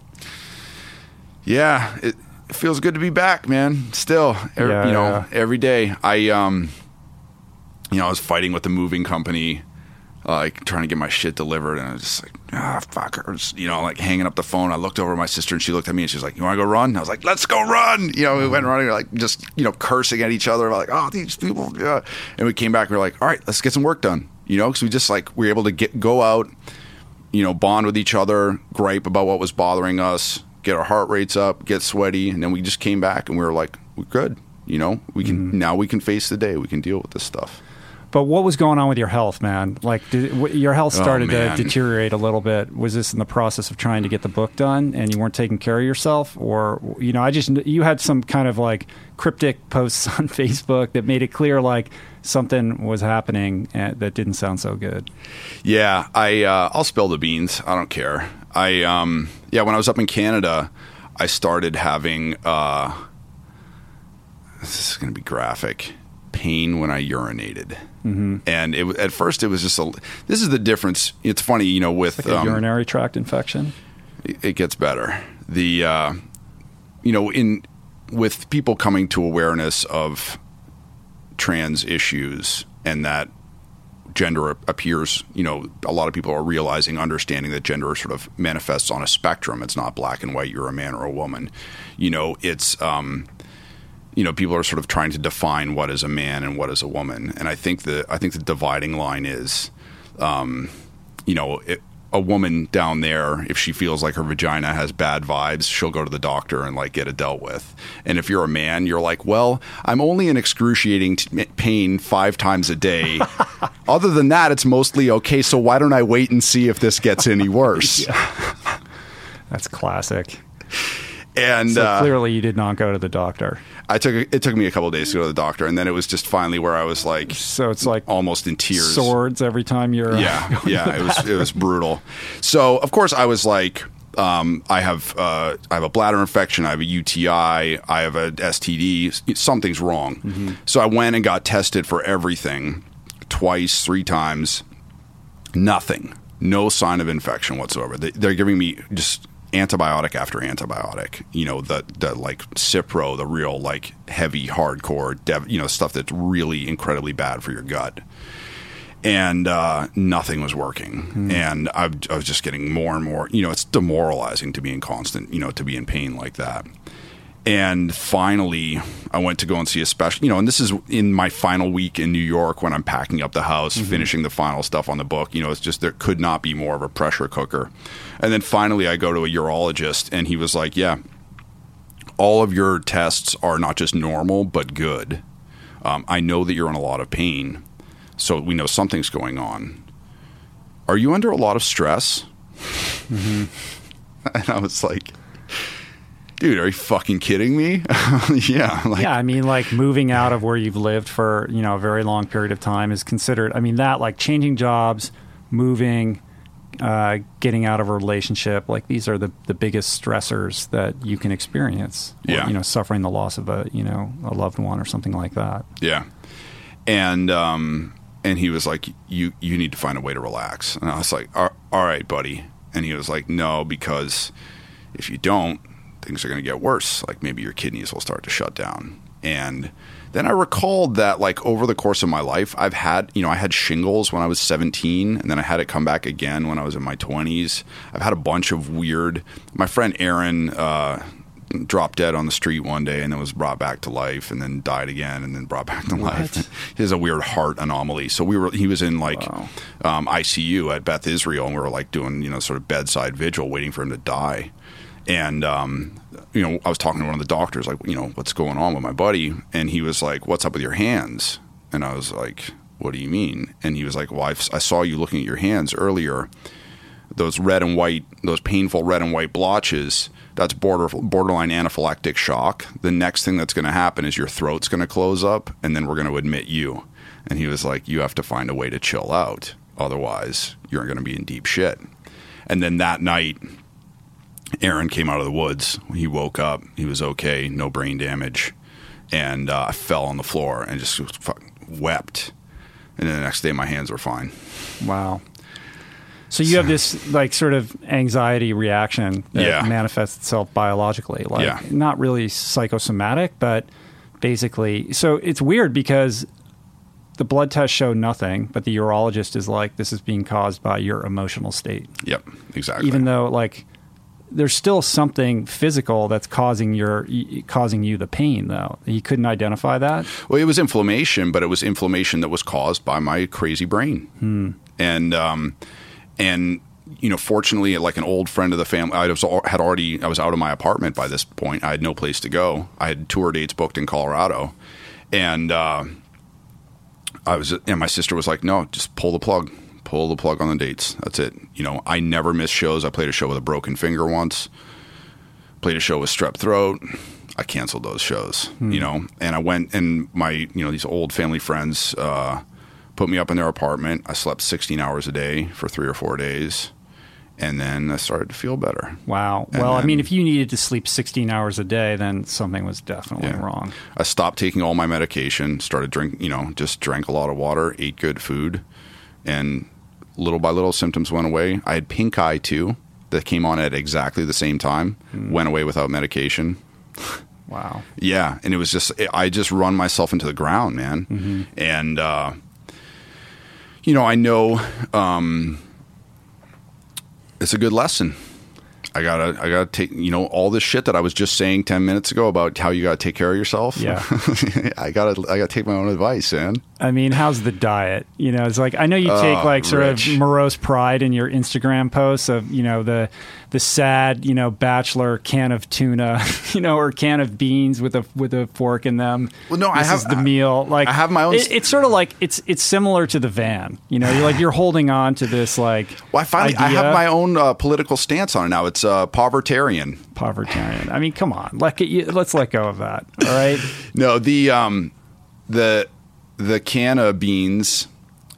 yeah, it, it feels good to be back, man. Still, every, Yeah, you know, yeah. every day. I, um, you know, I was fighting with the moving company, Uh, like trying to get my shit delivered, and I was just like, ah, fuck. I was, you know, like hanging up the phone. I looked over at my sister, and she looked at me, and she was like, "You want to go run?" I was like, "Let's go run!" You know, we went mm-hmm. running, like just you know, cursing at each other, like, "Oh, these people," yeah. And we came back, we were like, "All right, let's get some work done." You know, because we just like we were able to get go out, you know, bond with each other, gripe about what was bothering us, get our heart rates up, get sweaty, and then we just came back and we were like, we're good. You know, we can mm-hmm. now we can face the day. We can deal with this stuff. But what was going on with your health, man? Like, did, w- your health Oh, started to deteriorate a little bit. Was this in the process of trying to get the book done, and you weren't taking care of yourself, or you know, I just you had some kind of like cryptic posts on Facebook that made it clear like something was happening that didn't sound so good. Yeah, I uh, I'll spill the beans. I don't care. I um yeah, when I was up in Canada, I started having uh this is going to be graphic pain when I urinated. Mm-hmm. And it, at first it was just a this is the difference. It's funny, you know, with Like um, urinary tract infection. it it gets better. The uh, you know in with people coming to awareness of trans issues and that gender appears, you know, a lot of people are realizing, understanding that gender sort of manifests on a spectrum. It's not black and white. You're a man or a woman. You know, it's um, you know, people are sort of trying to define what is a man and what is a woman. And I think the I think the dividing line is um, you know, it, a woman down there, if she feels like her vagina has bad vibes, she'll go to the doctor and like get it dealt with. And if you're a man, you're like, well, I'm only in excruciating t- pain five times a day. Other than that, it's mostly okay. So why don't I wait and see if this gets any worse? That's classic. And So uh, clearly, you did not go to the doctor. I took it took me a couple of days to go to the doctor, and then it was just finally where I was like So it's like almost in tears. swords every time you're. uh, Yeah, yeah, it was it was brutal. So of course I was like, um, I have uh, I have a bladder infection, I have a UTI, I have a STD. Something's wrong. So I went and got tested for everything, twice, three times. Nothing, no sign of infection whatsoever. They, they're giving me just antibiotic after antibiotic. You know the the like Cipro, the real like heavy hardcore, dev, you know stuff that's really incredibly bad for your gut and uh, nothing was working. And I, I was just getting more and more. You know, it's demoralizing to be in constant. You know, to be in pain like that. And finally, I went to go and see a special. You know, and this is in my final week in New York when I'm packing up the house, finishing the final stuff on the book. You know, it's just there could not be more of a pressure cooker. And then finally, I go to a urologist, and he was like, "Yeah, all of your tests are not just normal but good. Um, I know that you're in a lot of pain, so we know something's going on. Are you under a lot of stress?" and I was like, "Dude, are you fucking kidding me?" yeah, like, yeah, I mean, like moving out of where you've lived for you know a very long period of time is considered. I mean, that like changing jobs, moving, uh, getting out of a relationship, like these are the the biggest stressors that you can experience. Or, Yeah. you know, suffering the loss of a you know a loved one or something like that. Yeah. And um and he was like you you need to find a way to relax. And I was like all all right, buddy. And he was like no because if you don't things are going to get worse. Like maybe your kidneys will start to shut down. And then I recalled that like over the course of my life I've had, you know, I had shingles when I was 17 and then I had it come back again when I was in my 20s. I've had a bunch of weird My friend Aaron uh dropped dead on the street one day and then was brought back to life and then died again and then brought back to life. He has a weird heart anomaly. So we were he was in like Wow. um, ICU at Beth Israel and we were like doing, you know, sort of bedside vigil waiting for him to die. And um, you know, I was talking to one of the doctors like, you know, what's going on with my buddy? And he was like, "What's up with your hands?" And I was like, "What do you mean?" And he was like, "Well, I've, I saw you looking at your hands earlier." those red and white, those painful red and white blotches, that's border borderline anaphylactic shock. The next thing that's going to happen is your throat's going to close up, and then we're going to admit you. And he was like, "You have to find a way to chill out, otherwise you're going to be in deep shit." And then that night, Aaron came out of the woods. He woke up. He was okay, no brain damage, and uh, I fell on the floor and just fucking wept. And then the next day, my hands were fine. Wow. So you have this like sort of anxiety reaction that Yeah. manifests itself biologically, like Yeah. not really psychosomatic, but basically. So it's weird because the blood tests show nothing, but the urologist is like, this is being caused by your emotional state, Yep, exactly. even though like there's still something physical that's causing your causing you the pain. Though he couldn't identify that. Well, it was inflammation, but it was inflammation that was caused by my crazy brain. And um, and you know, fortunately, like an old friend of the family, I was had already I was out of my apartment by this point. I had no place to go. I had tour dates booked in Colorado, and uh, I was and my sister was like, "No, just pull the plug." Pull the plug on the dates. That's it. You know, I never miss shows. I played a show with a broken finger once. Played a show with strep throat. I canceled those shows, you know, and I went and my, you know, these old family friends uh, put me up in their apartment. I slept 16 hours a day for three or four days, and then I started to feel better. Wow. And Well, I mean, if you needed to sleep 16 hours a day, then something was definitely Yeah. wrong. I stopped taking all my medication, started drink, you know, just drank a lot of water, ate good food, and little by little symptoms went away. I had pink eye too that came on at exactly the same time, went away without medication. Wow. Yeah, and it was just I just run myself into the ground, man. And uh, you know, I know um, it's a good lesson. I gotta, I gotta take, you know, all this shit that I was just saying ten minutes ago about how you gotta take care of yourself. Yeah. I gotta, I gotta take my own advice, man. I mean, how's the diet? You know, it's like I know you take Oh, like sort Rich. of morose pride in your Instagram posts of you know the the sad you know bachelor can of tuna, you know, or can of beans with a with a fork in them. Well, no, I have- is the meal. Like I have my own- It, it's sort of like it's it's similar to the van. You know, you're like you're holding on to this like. Well, I finally, I have my own uh, political stance on it now. It's uh, povertarian. Povertarian. I mean, come on, let let's let go of that. All right. No, the um, the the can of beans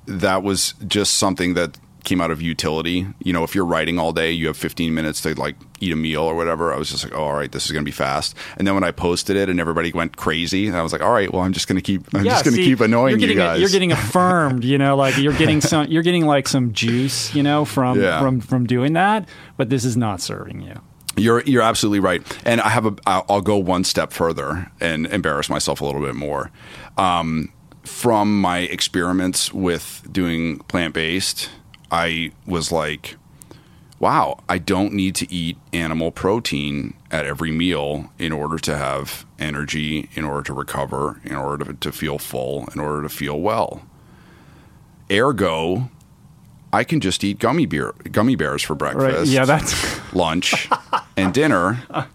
that was just something that came out of utility. You know, if you're writing all day, you have 15 minutes to like eat a meal or whatever. I was just like, oh, all right, this is going to be fast. And then when I posted it and everybody went crazy, I was like, all right, well, I'm just going to keep, I'm just going to keep annoying you're you guys. You're getting affirmed, you know, like you're getting some, you're getting like some juice, you know, from Yeah. from from doing that. But this is not serving you. You're you're absolutely right, and I have a. I'll I'll go one step further and embarrass myself a little bit more. Um, from my experiments with doing plant based, I was like, "Wow, I don't need to eat animal protein at every meal in order to have energy, in order to recover, in order to, to feel full, in order to feel well." Ergo, I can just eat gummy beer, gummy bears for breakfast Right? Yeah, that's lunch, and dinner,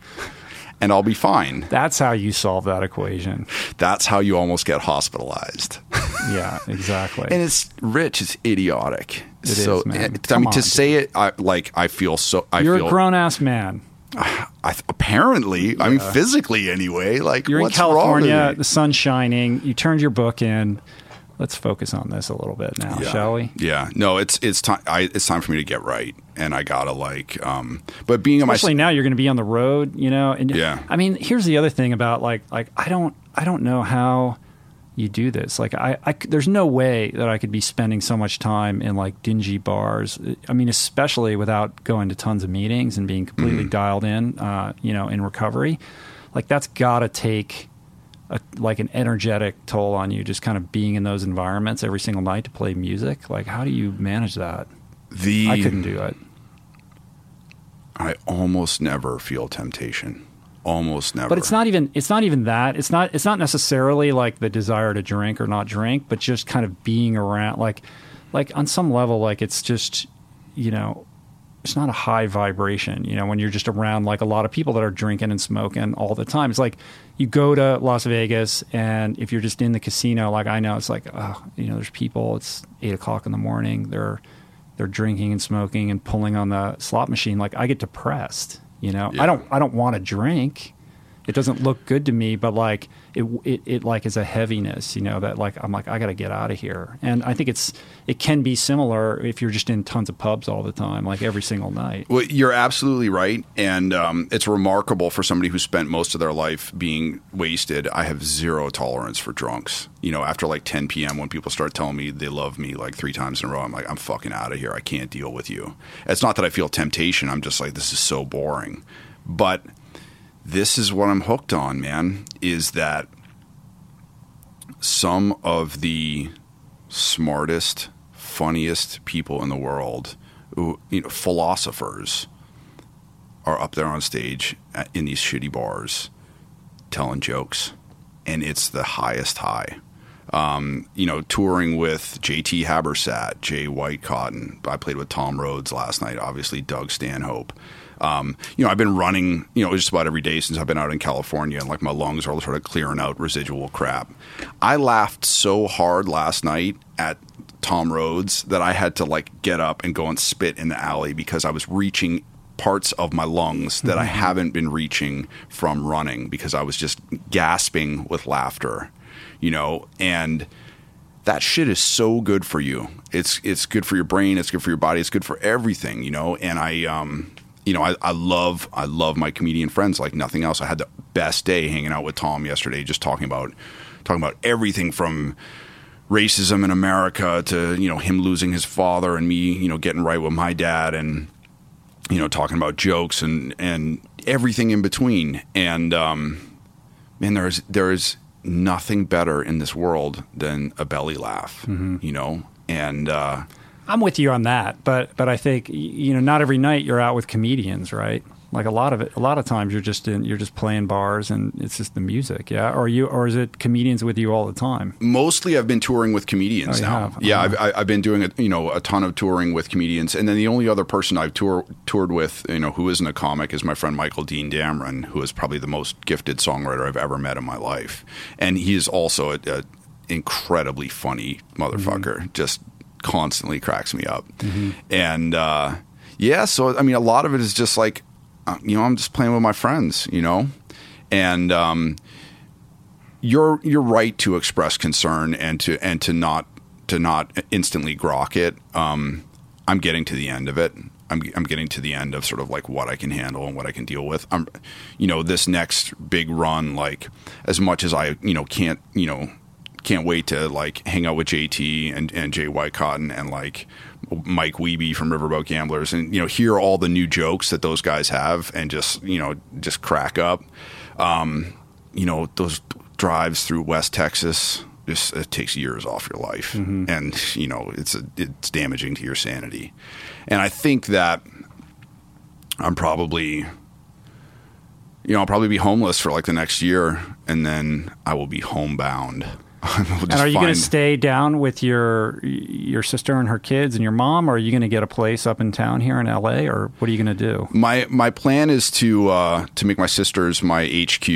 and I'll be fine. that's how you solve that equation. That's how you almost get hospitalized. Yeah, exactly. And it's rich, it's idiotic. It so, is, man. I mean, on, to dude. say it, I, like I feel so. I you're feel a grown ass man. I, apparently, I mean, physically anyway. Like You're in California. The sun's shining. You turned your book in. Let's focus on this a little bit now. Yeah. shall we? Yeah. No, it's it's time. I, it's time for me to get right, and I gotta like. um But being on my especially now you're going to be on the road you know and Yeah. i mean here's the other thing about like like i don't i don't know how you do this like I, I there's no way that i could be spending so much time in like dingy bars i mean especially without going to tons of meetings and being completely Mm-hmm. dialed in uh, you know in recovery like that's got to take a, like an energetic toll on you just kind of being in those environments every single night to play music like how do you manage that the i couldn't do it I almost never feel temptation. Almost never. But it's not even it's not even that. It's not it's not necessarily like the desire to drink or not drink, but just kind of being around like like on some level like it's just you know it's not a high vibration, you know, when you're just around like a lot of people that are drinking and smoking all the time. It's like you go to Las Vegas and if you're just in the casino, like I know it's like, oh, you know, there's people, it's eight o'clock in the morning, they're they're drinking and smoking and pulling on the slot machine. Like I get depressed, you know. Yeah. I don't I don't want to drink. It doesn't look good to me, but like it, it, it like is a heaviness, you know, that like I'm like I got to get out of here. And I think it's it can be similar if you're just in tons of pubs all the time, like every single night. Well, you're absolutely right, and um, it's remarkable for somebody who spent most of their life being wasted. I have zero tolerance for drunks. You know, after like 10 p.m., when people start telling me they love me like three times in a row, I'm like, I'm fucking out of here. I can't deal with you. It's not that I feel temptation. I'm just like, this is so boring. But this is what I'm hooked on, man. Is that some of the smartest, funniest people in the world, who, you know, philosophers, are up there on stage in these shitty bars telling jokes, and it's the highest high. Um, you know, touring with JT Habersaat, Jay Whitecotton. I played with Tom Rhodes last night. Obviously, Doug Stanhope. Um, you know, I've been running, you know, just about every day since I've been out in California, and like my lungs are sort of clearing out residual crap. I laughed so hard last night at Tom Rhodes that I had to like get up and go and spit in the alley because I was reaching parts of my lungs that I haven't been reaching from running because I was just gasping with laughter, you know, and that shit is so good for you. It's it's good for your brain, it's good for your body, it's good for everything, you know. And I um you know, I, I love I love my comedian friends like nothing else. I had the best day hanging out with Tom yesterday, just talking about talking about everything from racism in America to, you know, him losing his father and me, you know, getting right with my dad and you know, talking about jokes and and everything in between. And um, man, there's there's nothing better in this world than a belly laugh, you know. And uh, I'm with you on that, but but I think you know not every night you're out with comedians, right? Like a lot of it, a lot of times you're just in, you're just playing bars and it's just the music, yeah. Or you, or is it comedians with you all the time? Mostly, I've been touring with comedians Oh, now. have? Yeah, Uh-huh. I've, I- I've been doing a, you know a ton of touring with comedians, and then the only other person I've tour, toured with, you know, who isn't a comic, is my friend Michael Dean Damron, who is probably the most gifted songwriter I've ever met in my life, and he is also a, a incredibly funny motherfucker. Mm-hmm. Just constantly cracks me up, and uh, yeah, so I mean, a lot of it is just like, uh, you know, I'm just playing with my friends, you know, and. Um, you're you're right to express concern and to and to not to not instantly grok it. Um, I'm getting to the end of it. I'm I'm getting to the end of sort of like what I can handle and what I can deal with. I'm, you know, this next big run, like as much as I you know can't you know can't wait to like hang out with JT and and Jay Whitecotton and like Mike Wiebe from Riverboat Gamblers and you know hear all the new jokes that those guys have and just you know just crack up. Um, you know those drives through West Texas just it takes years off your life, and you know it's a, it's damaging to your sanity. And I think that I'm probably, you know, I'll probably be homeless for like the next year, and then I will be homebound. We'll And are you going to stay down with your your sister and her kids and your mom, or are you going to get a place up in town here in LA, or what are you going to do? My my plan is to uh, to make my sisters my HQ.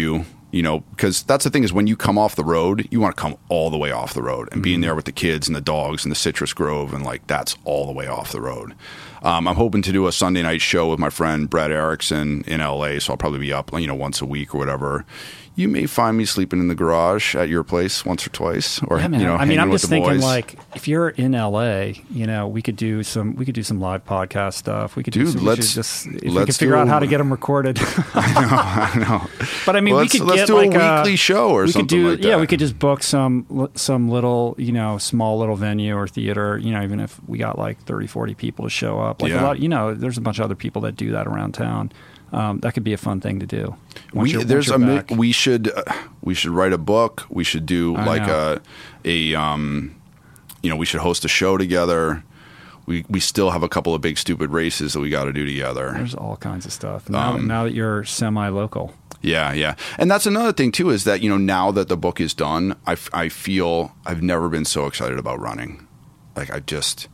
You know, because that's the thing is when you come off the road, you want to come all the way off the road and being there with the kids and the dogs and the citrus grove and like that's all the way off the road. Um, I'm hoping to do a Sunday night show with my friend Brett Erickson in LA, so I'll probably be up, you know, once a week or whatever. You may find me sleeping in the garage at your place once or twice, or Yeah, man. you know, I mean, I'm just thinking boys. like if you're in LA, you know, we could do some we could do some live podcast stuff. We could do some, let's- just if let's could figure out how to get them recorded. I know. I know. But I mean, Well, we could let's get do a like uh, weekly show or we something could do, like Yeah, we could just book some some little, you know, small little venue or theater. You know, even if we got like 30, 40 people to show up, like Yeah. a lot. You know, there's a bunch of other people that do that around town. Um, that could be a fun thing to do. Once we there's a back. we should uh, we should write a book. We should do I like know. a a um you know we should host a show together. We we still have a couple of big stupid races that we got to do together. There's all kinds of stuff. Now, Um, now that you're semi-local, Yeah, yeah. And that's another thing too is that you know now that the book is done, I, f- I feel I've never been so excited about running. Like I just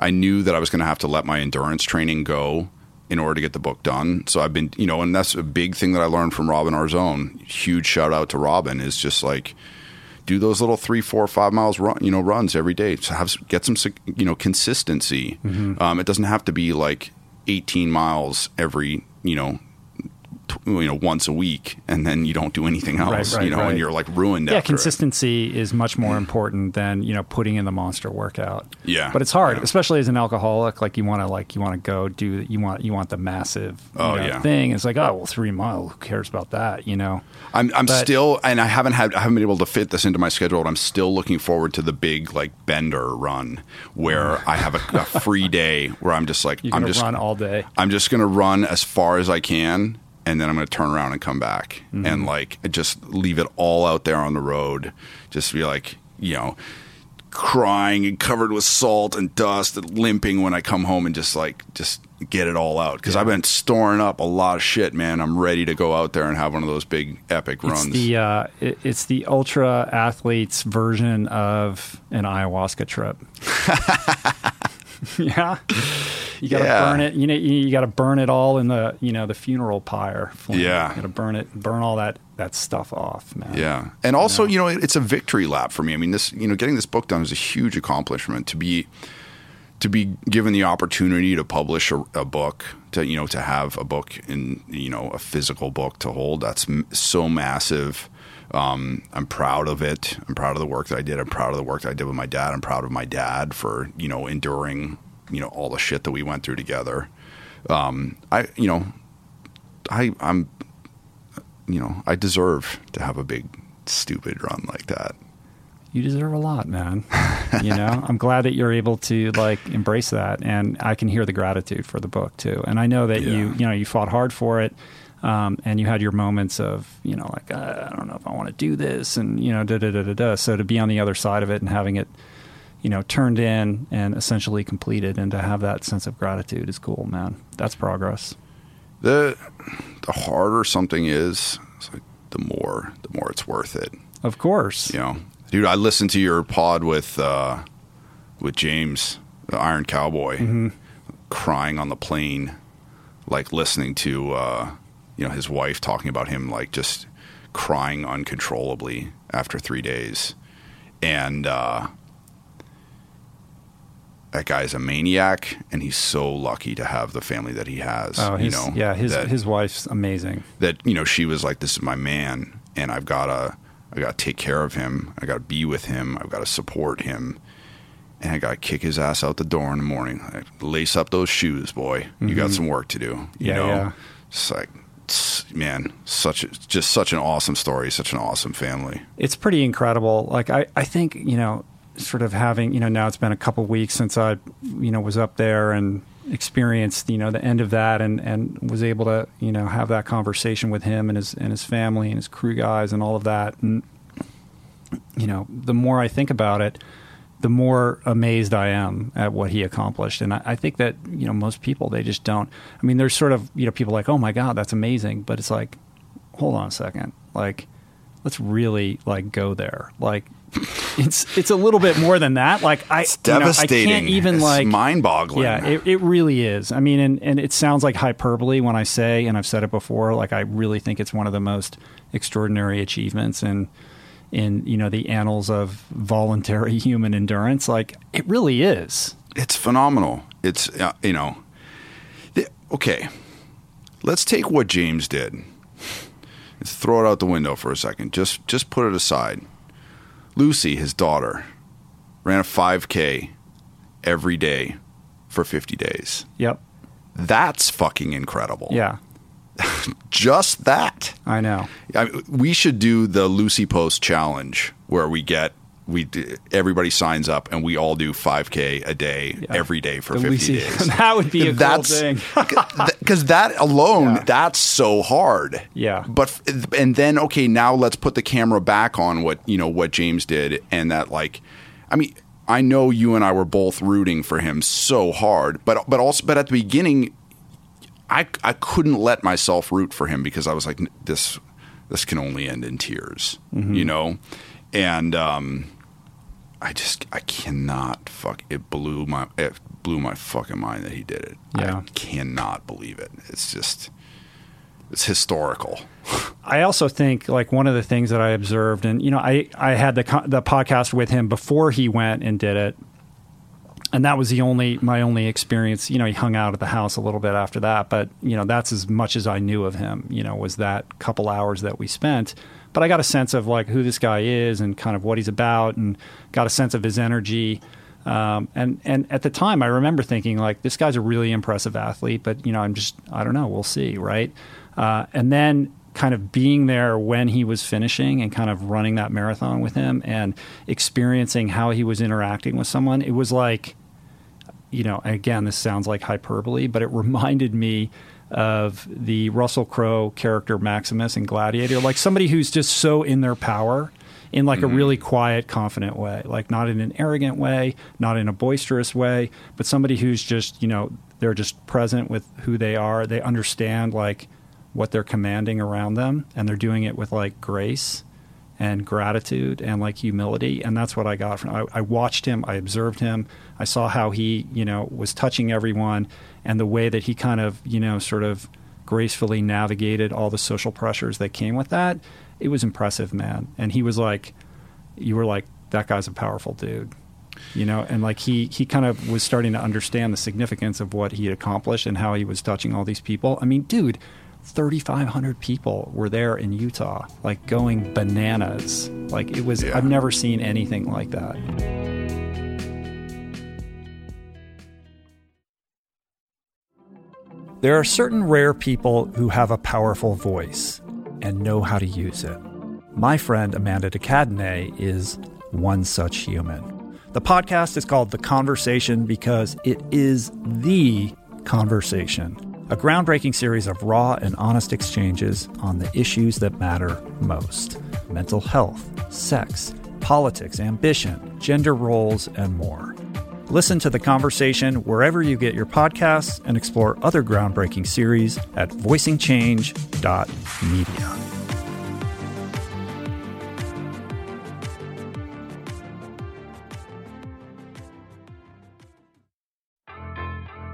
I knew that I was going to have to let my endurance training go in order to get the book done. So I've been, you know, and that's a big thing that I learned from Robin Arzón. Huge shout out to Robin is just like do those little three, four, five miles run, you know, runs every day. So have get some, you know, consistency. Um, it doesn't have to be like 18 miles every, you know, you know, once a week, and then you don't do anything else. right, you know, right. and you're like ruined. yeah, consistency is much more mm. important than you know putting in the monster workout. Yeah, but it's hard, yeah. especially as an alcoholic. Like you want to like you want to go do you want you want the massive Oh, know, yeah. thing. It's like oh well, three mile. Who cares about that? You know. I'm, I'm But- still, and I haven't had, I haven't been able to fit this into my schedule. But I'm still looking forward to the big like bender run where oh. I have a, a free day where I'm just like, I'm gonna just, run all day. I'm just going to run as far as I can, and then I'm going to turn around and come back Mm-hmm. and like just leave it all out there on the road. Just be like, you know, crying and covered with salt and dust and limping when I come home and just like just get it all out because I've been storing up a lot of shit, man. I'm ready to go out there and have one of those big epic It's runs. the uh, it, it's the ultra athletes version of an ayahuasca trip. yeah, you got to Yeah. burn it. You know, you, got to burn it all in the you know the funeral pyre. flame. Yeah. you got to burn it, burn all that that stuff off, man. Yeah, and also you know it, it's a victory lap for me. I mean, this you know getting this book done is a huge accomplishment to be to be given the opportunity to publish a, a book to you know to have a book in you know a physical book to hold. That's m- so massive. Um, I'm proud of it. I'm proud of the work that I did. I'm proud of the work that I did with my dad. I'm proud of my dad for you know enduring you know all the shit that we went through together. Um, I you know I I'm you know, I deserve to have a big stupid run like that. You deserve a lot, man. you know, I'm glad that you're able to like embrace that, and I can hear the gratitude for the book too. And I know that you, you know, you fought hard for it, um, and you had your moments of, you know, like uh, I don't know if I want to do this, and you know, da da da da da. So to be on the other side of it and having it, you know, turned in and essentially completed, and to have that sense of gratitude is cool, man. That's progress. The the harder something is, like the more the more it's worth it. Of course. You know, dude, I listened to your pod with uh, with James, the Iron Cowboy, mm-hmm. crying on the plane, like listening to uh, you know his wife talking about him like just crying uncontrollably after three days, and uh, that guy's a maniac, and he's so lucky to have the family that he has. Oh, you know, yeah, his that, his wife's amazing. That you know, she was like, "This is my man, and I've got to, I got to take care of him. I got to be with him. I've got to support him." And I got to kick his ass out the door in the morning. Like, Lace up those shoes, boy. You mm-hmm. got some work to do. You yeah, know, yeah. it's like man, such just such an awesome story, such an awesome family. It's pretty incredible. Like I, I think you know, sort of having you know now it's been a couple weeks since I you know was up there and experienced you know the end of that and and was able to you know have that conversation with him and his and his family and his crew guys and all of that and you know the more I think about it the more amazed I am at what he accomplished. And I, I, think that, you know, most people, they just don't. I mean, there's sort of, you know, people like, oh my God, that's amazing. But it's like, hold on a second. Like, let's really, like, go there. Like, it's it's a little bit more than that. Like I, it's devastating. Know, I can't even it's like mind boggling. Yeah, it, it really is. I mean, and, and it sounds like hyperbole when I say, and I've said it before. Like I really think it's one of the most extraordinary achievements and in you know the annals of voluntary human endurance. Like it really is. It's phenomenal. It's uh, you know, the, okay. Let's take what James did. Let's throw it out the window for a second. Just just put it aside. Lucy, his daughter, ran a 5K every day for 50 days. Yep. That's fucking incredible. Yeah. just that. I know. I we should do the Lucy Post challenge where we get we everybody signs up and we all do 5k a day yeah. every day for the 50 Lucy, days. that would be a that's, cool thing. Cuz that alone yeah. that's so hard. Yeah. But and then okay, now let's put the camera back on what, you know, what James did and that like I mean I know you and I were both rooting for him so hard, but but also but at the beginning I I couldn't let myself root for him because I was like this this can only end in tears, mm-hmm. you know, and um, I just I cannot fuck it blew my it blew my fucking mind that he did it. Yeah. I cannot believe it. It's just it's historical. I also think like one of the things that I observed, and you know, I I had the the podcast with him before he went and did it, and that was the only my only experience. You know, he hung out at the house a little bit after that, but you know, that's as much as I knew of him. You know, was that couple hours that we spent. But I got a sense of like who this guy is and kind of what he's about, and got a sense of his energy. Um, and and at the time, I remember thinking like this guy's a really impressive athlete, but you know, I'm just I don't know, we'll see, right? Uh, and then kind of being there when he was finishing and kind of running that marathon with him and experiencing how he was interacting with someone, it was like you know, again, this sounds like hyperbole, but it reminded me of the Russell Crowe character Maximus in Gladiator, like somebody who's just so in their power in like mm-hmm. a really quiet, confident way, like not in an arrogant way, not in a boisterous way, but somebody who's just, you know, they're just present with who they are. They understand like what they're commanding around them and they're doing it with like grace and gratitude and like humility. And that's what I got from. I, I, watched him. I observed him. I saw how he, you know, was touching everyone, and the way that he kind of, you know, sort of gracefully navigated all the social pressures that came with that. It was impressive, man. And he was like, you were like, that guy's a powerful dude. You know, and like he he kind of was starting to understand the significance of what he had accomplished and how he was touching all these people. I mean, dude, 3,500 people were there in Utah, like going bananas. Like it was, yeah. I've never seen anything like that. There are certain rare people who have a powerful voice and know how to use it. My friend Amanda de Cadenet is one such human. The podcast is called The Conversation because it is the conversation a groundbreaking series of raw and honest exchanges on the issues that matter most mental health, sex, politics, ambition, gender roles, and more. Listen to the conversation wherever you get your podcasts and explore other groundbreaking series at voicingchange.media.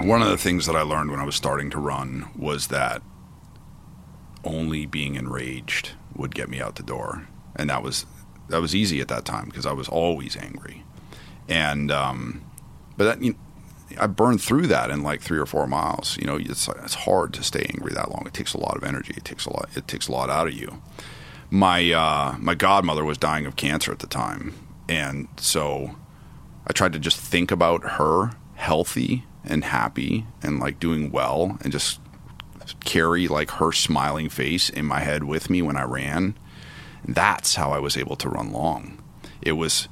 One of the things that I learned when I was starting to run was that only being enraged would get me out the door, and that was that was easy at that time because I was always angry, and um, but that, you know, I burned through that in like three or four miles. You know, it's it's hard to stay angry that long. It takes a lot of energy. It takes a lot. It takes a lot out of you. My uh, my godmother was dying of cancer at the time, and so I tried to just think about her healthy and happy and like doing well, and just carry like her smiling face in my head with me when I ran. That's how I was able to run long. It was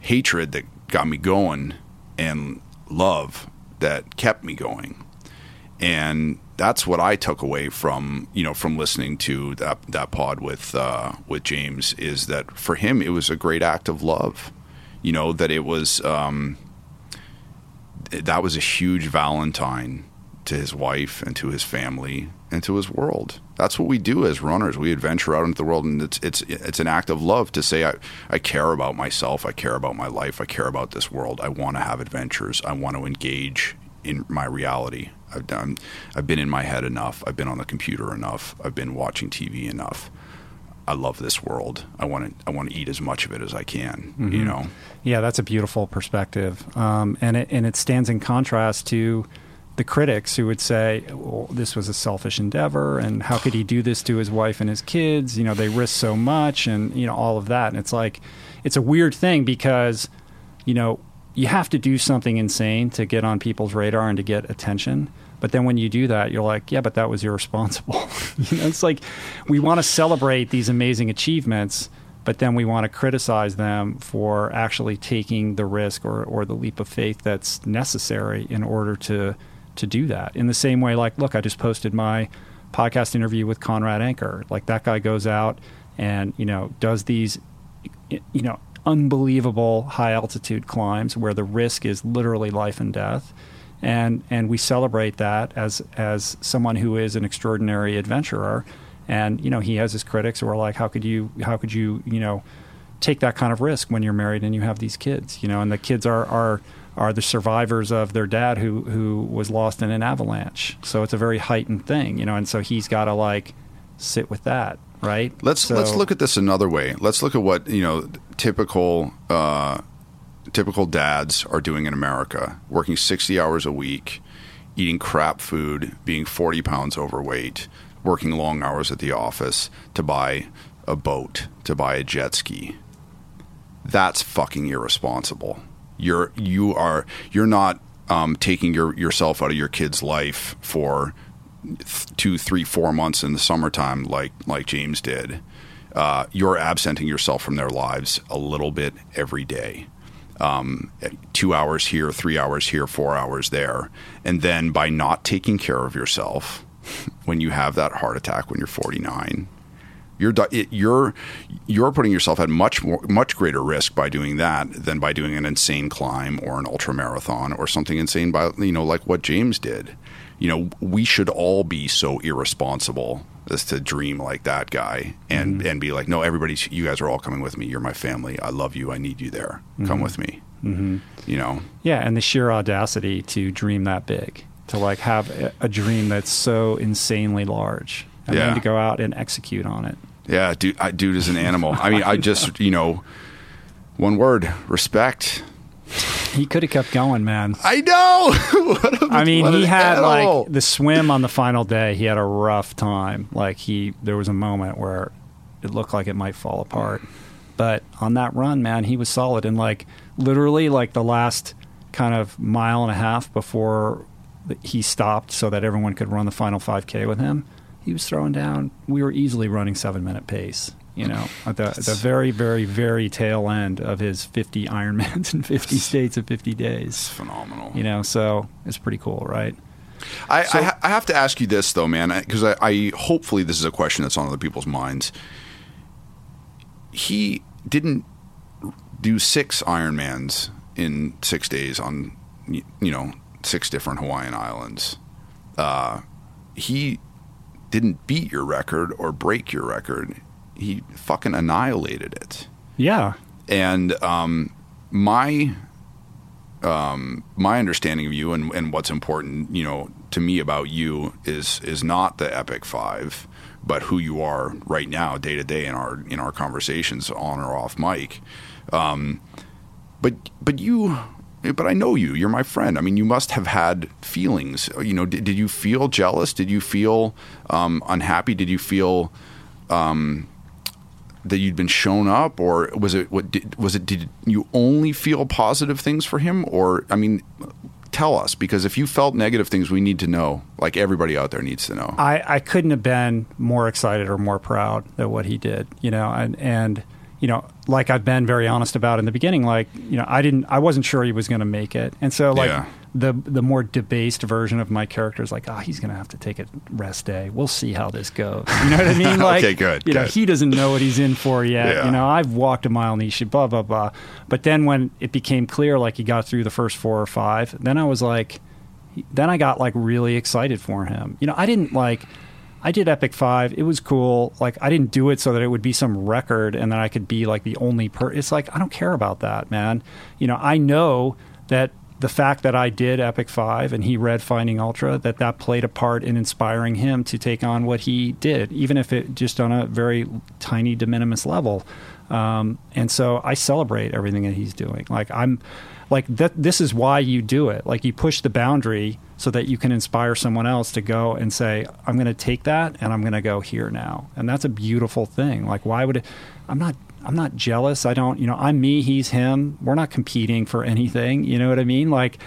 hatred that got me going and love that kept me going. And that's what I took away from you know from listening to that that pod with uh, with James is that for him it was a great act of love, you know that it was um, that was a huge Valentine to his wife and to his family and to his world. That's what we do as runners. We adventure out into the world, and it's it's it's an act of love to say I I care about myself. I care about my life. I care about this world. I want to have adventures. I want to engage in my reality. I've done. I've been in my head enough. I've been on the computer enough. I've been watching TV enough. I love this world. I want to. I want to eat as much of it as I can. Mm-hmm. You know. Yeah, that's a beautiful perspective, um, and it and it stands in contrast to the critics who would say well, this was a selfish endeavor and how could he do this to his wife and his kids? You know they risk so much and you know all of that. And it's like it's a weird thing because you know you have to do something insane to get on people's radar and to get attention. But then when you do that you're like yeah but that was irresponsible. You know it's like we want to celebrate these amazing achievements but then we want to criticize them for actually taking the risk or, or the leap of faith that's necessary in order to to do that. In the same way, like, look, I just posted my podcast interview with Conrad Anker. Like that guy goes out and you know does these, you know, unbelievable high altitude climbs where the risk is literally life and death. And, and we celebrate that as as someone who is an extraordinary adventurer, and you know he has his critics who are like, how could you how could you you know take that kind of risk when you're married and you have these kids, you know, and the kids are are are the survivors of their dad who who was lost in an avalanche. So it's a very heightened thing, you know, and so he's got to like sit with that, right? Let's so, let's look at this another way. Let's look at what you know typical uh, typical dads are doing in America, working sixty hours a week, eating crap food, being forty pounds overweight, working long hours at the office to buy a boat, to buy a jet ski. That's fucking irresponsible you're you are you're not um, taking your yourself out of your kid's life for th- two, three, four months in the summertime, like like James did. Uh, you're absenting yourself from their lives a little bit every day, um, two hours here, three hours here, four hours there. And then by not taking care of yourself, when you have that heart attack when you're 49, you're you're you're putting yourself at much more, much greater risk by doing that than by doing an insane climb or an ultra marathon or something insane by you know like what James did. You know, we should all be so irresponsible as to dream like that guy and mm-hmm. and be like, no, everybody, you guys are all coming with me. You're my family. I love you. I need you there. Mm-hmm. Come with me. Mm-hmm. You know. Yeah, and the sheer audacity to dream that big, to like have a, a dream that's so insanely large, and yeah. then to go out and execute on it. Yeah, dude, I, dude is an animal. I mean, I just you know, one word: respect. He could have kept going, man. I know. I mean, he had animal. like the swim on the final day. He had a rough time. Like he, there was a moment where it looked like it might fall apart. But on that run, man, he was solid. And like literally, like the last kind of mile and a half before he stopped, so that everyone could run the final 5K with him, he was throwing down. We were easily running seven minute pace you know, at the, the very, very, very tail end of his 50 Ironmans in 50 states of 50 days. It's phenomenal. You know, so it's pretty cool, right? I, so, I, ha- I, have to ask you this though, man, because I, I, hopefully this is a question that's on other people's minds. He didn't do six Ironmans in six days on, you know, six different Hawaiian islands. Uh, he didn't beat your record or break your record he fucking annihilated it. Yeah. And um, my um, my understanding of you and, and what's important, you know, to me about you is is not the Epic Five, but who you are right now, day to day in our in our conversations on or off mic. Um, but but you but I know you. You're my friend. I mean, you must have had feelings. You know, did, did you feel jealous? Did you feel um, unhappy? Did you feel um, that you'd been shown up, or was it what did, was it? Did you only feel positive things for him, or I mean, tell us because if you felt negative things, we need to know. Like everybody out there needs to know. I, I couldn't have been more excited or more proud at what he did. You know, and and you know, like I've been very honest about in the beginning, like you know, I didn't, I wasn't sure he was going to make it, and so like. Yeah the the more debased version of my character is like, oh, he's going to have to take a rest day. We'll see how this goes. You know what I mean? Like, okay, good. You good. know, he doesn't know what he's in for yet. Yeah. You know, I've walked a mile and he should blah blah blah. But then when it became clear, like he got through the first four or five, then I was like, then I got like really excited for him. You know, I didn't like. I did Epic Five. It was cool. Like I didn't do it so that it would be some record and that I could be like the only per. It's like I don't care about that, man. You know, I know that the fact that I did Epic Five and he read Finding Ultra, that that played a part in inspiring him to take on what he did, even if it just on a very tiny de minimis level. Um, and so I celebrate everything that he's doing. Like I'm, like that. This is why you do it. Like you push the boundary so that you can inspire someone else to go and say, "I'm going to take that and I'm going to go here now." And that's a beautiful thing. Like why would it? I'm not I'm not jealous. I don't, you know, I'm me, he's him. We're not competing for anything. You know what I mean? Like,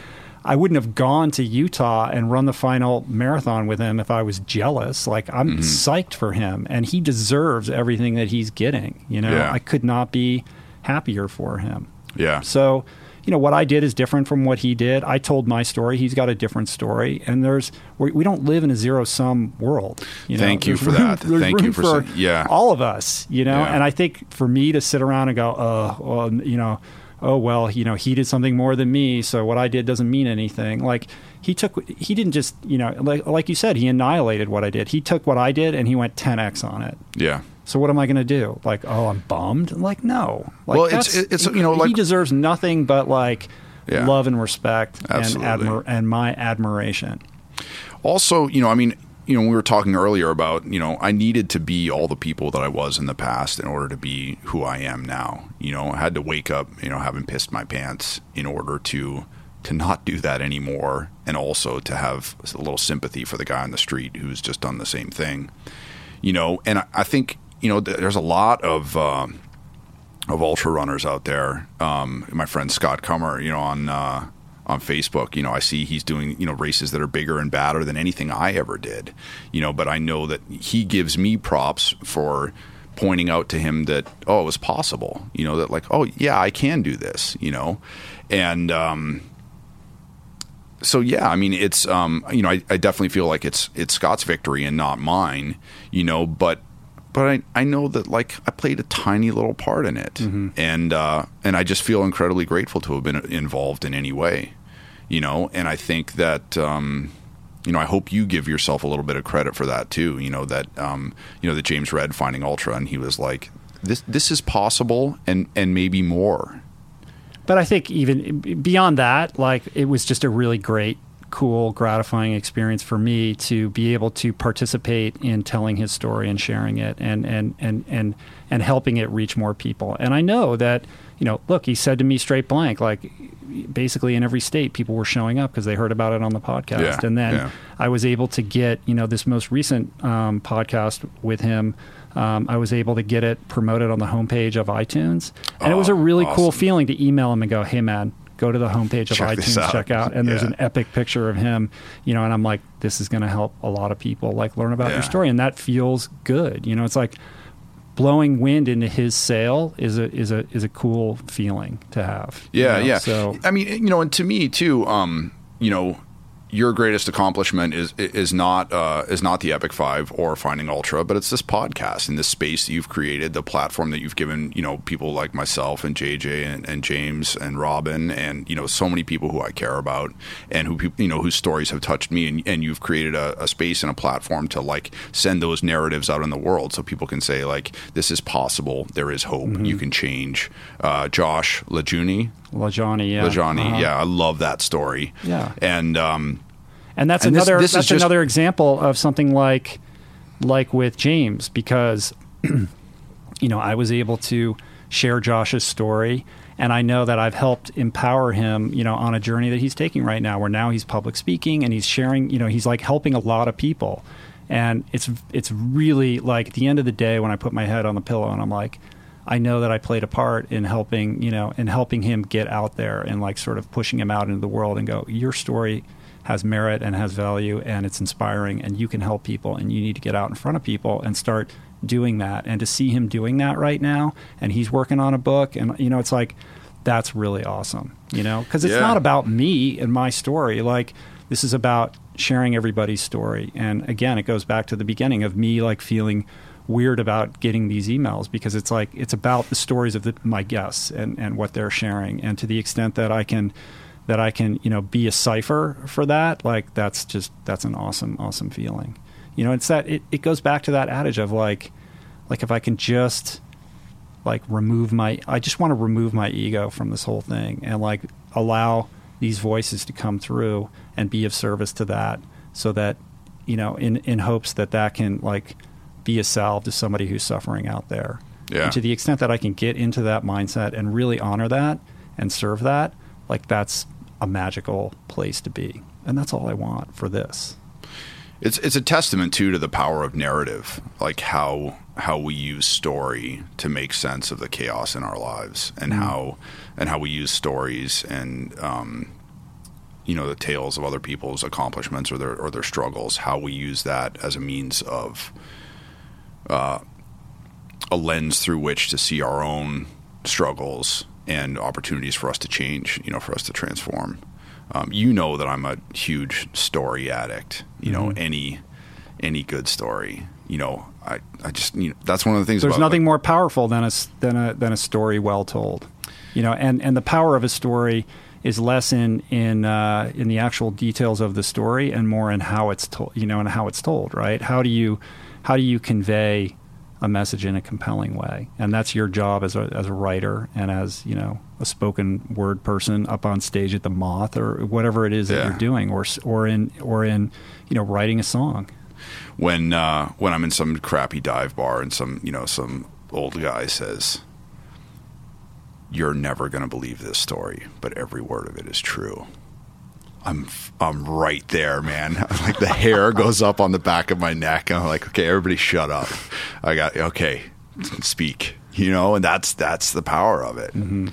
I wouldn't have gone to Utah and run the final marathon with him if I was jealous. Like, I'm mm-hmm. psyched for him, and he deserves everything that he's getting. You know, yeah. I could not be happier for him. Yeah. So, you know what I did is different from what he did. I told my story. He's got a different story, and there's we don't live in a zero sum world. You know? Thank you there's for room, that. Thank you for, for yeah all of us. You know, yeah. and I think for me to sit around and go, uh, well, you know, oh well, you know, he did something more than me, so what I did doesn't mean anything. Like he took, he didn't just, you know, like like you said, he annihilated what I did. He took what I did and he went 10x on it. Yeah. So what am I going to do? Like, oh, I'm bummed. Like, no. Like, well, it's it's you know, like, he deserves nothing but like yeah. love and respect Absolutely. and admir- and my admiration. Also, you know, I mean, you know, we were talking earlier about, you know, I needed to be all the people that I was in the past in order to be who I am now. You know, I had to wake up, you know, having pissed my pants in order to to not do that anymore and also to have a little sympathy for the guy on the street who's just done the same thing. You know, and I, I think you know, there's a lot of uh, of ultra runners out there. Um, my friend Scott Comer, you know, on uh, on Facebook, you know, I see he's doing you know races that are bigger and badder than anything I ever did. You know, but I know that he gives me props for pointing out to him that oh, it was possible. You know that like oh yeah, I can do this. You know, and um, so yeah, I mean it's um, you know I, I definitely feel like it's it's Scott's victory and not mine. You know, but but I, I know that like I played a tiny little part in it, and uh, and I just feel incredibly grateful to have been involved in any way, you know. And I think that um, you know I hope you give yourself a little bit of credit for that too. You know that um, you know that James read Finding Ultra, and he was like, this this is possible, and and maybe more. But I think even beyond that, like it was just a really great, cool, gratifying experience for me to be able to participate in telling his story and sharing it and and and and and helping it reach more people. And I know that you know, look, he said to me straight blank, like basically in every state, people were showing up because they heard about it on the podcast. Yeah, and then yeah. I was able to get you know this most recent um, podcast with him. Um, I was able to get it promoted on the homepage of iTunes, and it was Oh, a really cool feeling to email him and go, "Hey, man." Go to the homepage of Check iTunes, out. check out, and there's an epic picture of him, you know, and I'm like, this is going to help a lot of people like learn about Yeah. your story, and that feels good. You know, it's like blowing wind into his sail is a is a is a cool feeling to have. you Yeah, know? yeah. So I mean, you know, and to me too, um, you know, your greatest accomplishment is is not uh, is not the Epic Five or Finding Ultra, but it's this podcast and this space that you've created, the platform that you've given, you know, people like myself and JJ and, and James and Robin and you know so many people who I care about and who you know whose stories have touched me, and, and you've created a, a space and a platform to like send those narratives out in the world so people can say like this is possible, there is hope, Mm-hmm. you can change. Uh, Josh LaJaunie, LaJaunie, yeah, LaJaunie. Uh-huh. Yeah, I love that story. Yeah. and um, and that's And another this is that's just- another example of something like like with James because you know I was able to share Josh's story and I know that I've helped empower him you know on a journey that he's taking right now where now he's public speaking and he's sharing you know he's like helping a lot of people and it's it's really like at the end of the day when I put my head on the pillow and I'm like I know that I played a part in helping, you know, in helping him get out there and like sort of pushing him out into the world and go, your story has merit and has value and it's inspiring and you can help people and you need to get out in front of people and start doing that. And to see him doing that right now and he's working on a book and you know, it's like that's really awesome, you know, because it's Yeah. not about me and my story. Like this is about sharing everybody's story. And again, it goes back to the beginning of me like feeling weird about getting these emails because it's like it's about the stories of the, my guests and, and what they're sharing. And to the extent that I can that I can you know be a cipher for that like that's just that's an awesome awesome feeling. You know it's that it, it goes back to that adage of like like if I can just like remove my I just want to remove my ego from this whole thing and like allow these voices to come through and be of service to that so that you know in in hopes that that can like be a salve to somebody who's suffering out there. Yeah. and to the extent that I can get into that mindset and really honor that and serve that like that's a magical place to be. And that's all I want for this. It's it's a testament too to the power of narrative, like how how we use story to make sense of the chaos in our lives, and how and how we use stories and um, you know the tales of other people's accomplishments or their or their struggles, how we use that as a means of uh, a lens through which to see our own struggles and opportunities for us to change, you know, for us to transform. Um, you know that I'm a huge story addict. You know, any any good story. You know, I, I just you know that's one of the things. There's about, nothing more powerful than a than a than a story well told. You know, and and the power of a story is less in in uh, in the actual details of the story and more in how it's told. You know, and how it's told. Right? How do you how do you convey a message in a compelling way? And that's your job as a as a writer and as you know a spoken word person up on stage at the Moth or whatever it is that you're doing, or or in or in you know writing a song. when uh, when I'm in some crappy dive bar and some you know some old guy says, "You're never going to believe this story, but every word of it is true." I'm I'm right there, man. like the hair goes up on the back of my neck, and I'm like, okay, everybody, shut up. I got okay, speak. You know, and that's that's the power of it. Mm-hmm.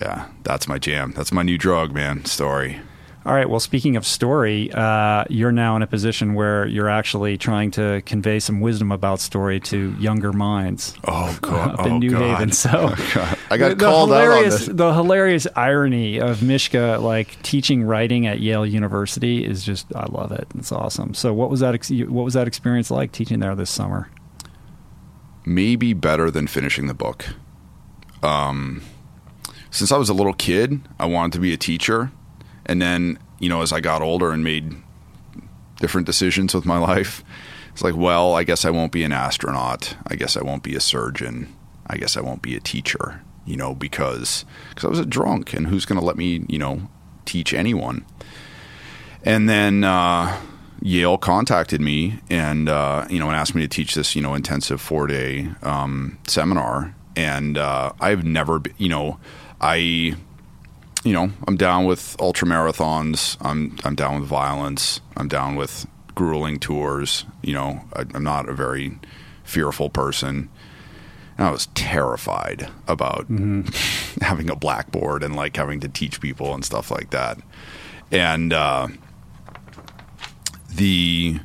Yeah, that's my jam. That's my new drug, man. Story. All right. Well, speaking of story, uh, you're now in a position where you're actually trying to convey some wisdom about story to younger minds. Oh god! up in oh, New God. Haven. So Oh, I got the, the called out on hilarious, this. the hilarious irony of Mishka like teaching writing at Yale University is just I love it. It's awesome. So what was that? Ex- what was that experience like teaching there this summer? maybe better than finishing the book. Um, since I was a little kid, I wanted to be a teacher, and then you know, as I got older and made different decisions with my life, it's like, well, I guess I won't be an astronaut. I guess I won't be a surgeon. I guess I won't be a teacher. You know, because because I was a drunk, and who's going to let me, you know, teach anyone? And then uh, Yale contacted me and uh, you know and asked me to teach this you know intensive four day um, seminar. And uh, I've never, be, you know, I, you know, I'm down with ultra marathons. I'm I'm down with violence. I'm down with grueling tours. You know, I, I'm not a very fearful person. And I was terrified about having a blackboard and like having to teach people and stuff like that. And uh, the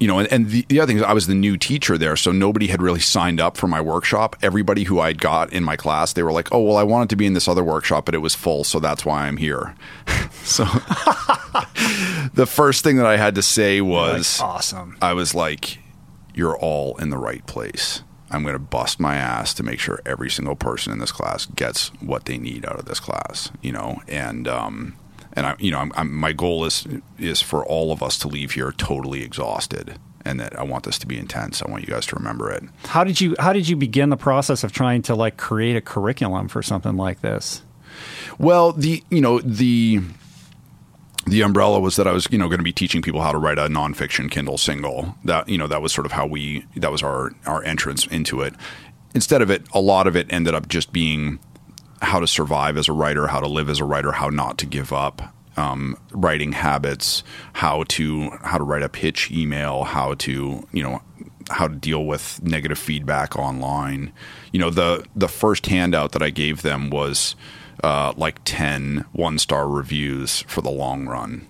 you know, and, and the, the other thing is I was the new teacher there, so nobody had really signed up for my workshop. Everybody who I'd got in my class, they were like, "Oh, well, I wanted to be in this other workshop, but it was full, so that's why I'm here." so the first thing that I had to say was, awesome. I was like, "You're all in the right place. I'm going to bust my ass to make sure every single person in this class gets what they need out of this class." You know, and um, and I, you know, I'm, I'm, my goal is is for all of us to leave here totally exhausted, and that I want this to be intense. I want you guys to remember it. How did you How did you begin the process of trying to like create a curriculum for something like this? Well, the you know the the umbrella was that I was you know going to be teaching people how to write a nonfiction Kindle single. That you know that was sort of how we that was our our entrance into it. Instead of it, a lot of it ended up just being how to survive as a writer, how to live as a writer, how not to give up. Um, writing habits, how to how to write a pitch email, how to you know how to deal with negative feedback online. You know the the first handout that I gave them was uh, like 10 one star reviews for the long run.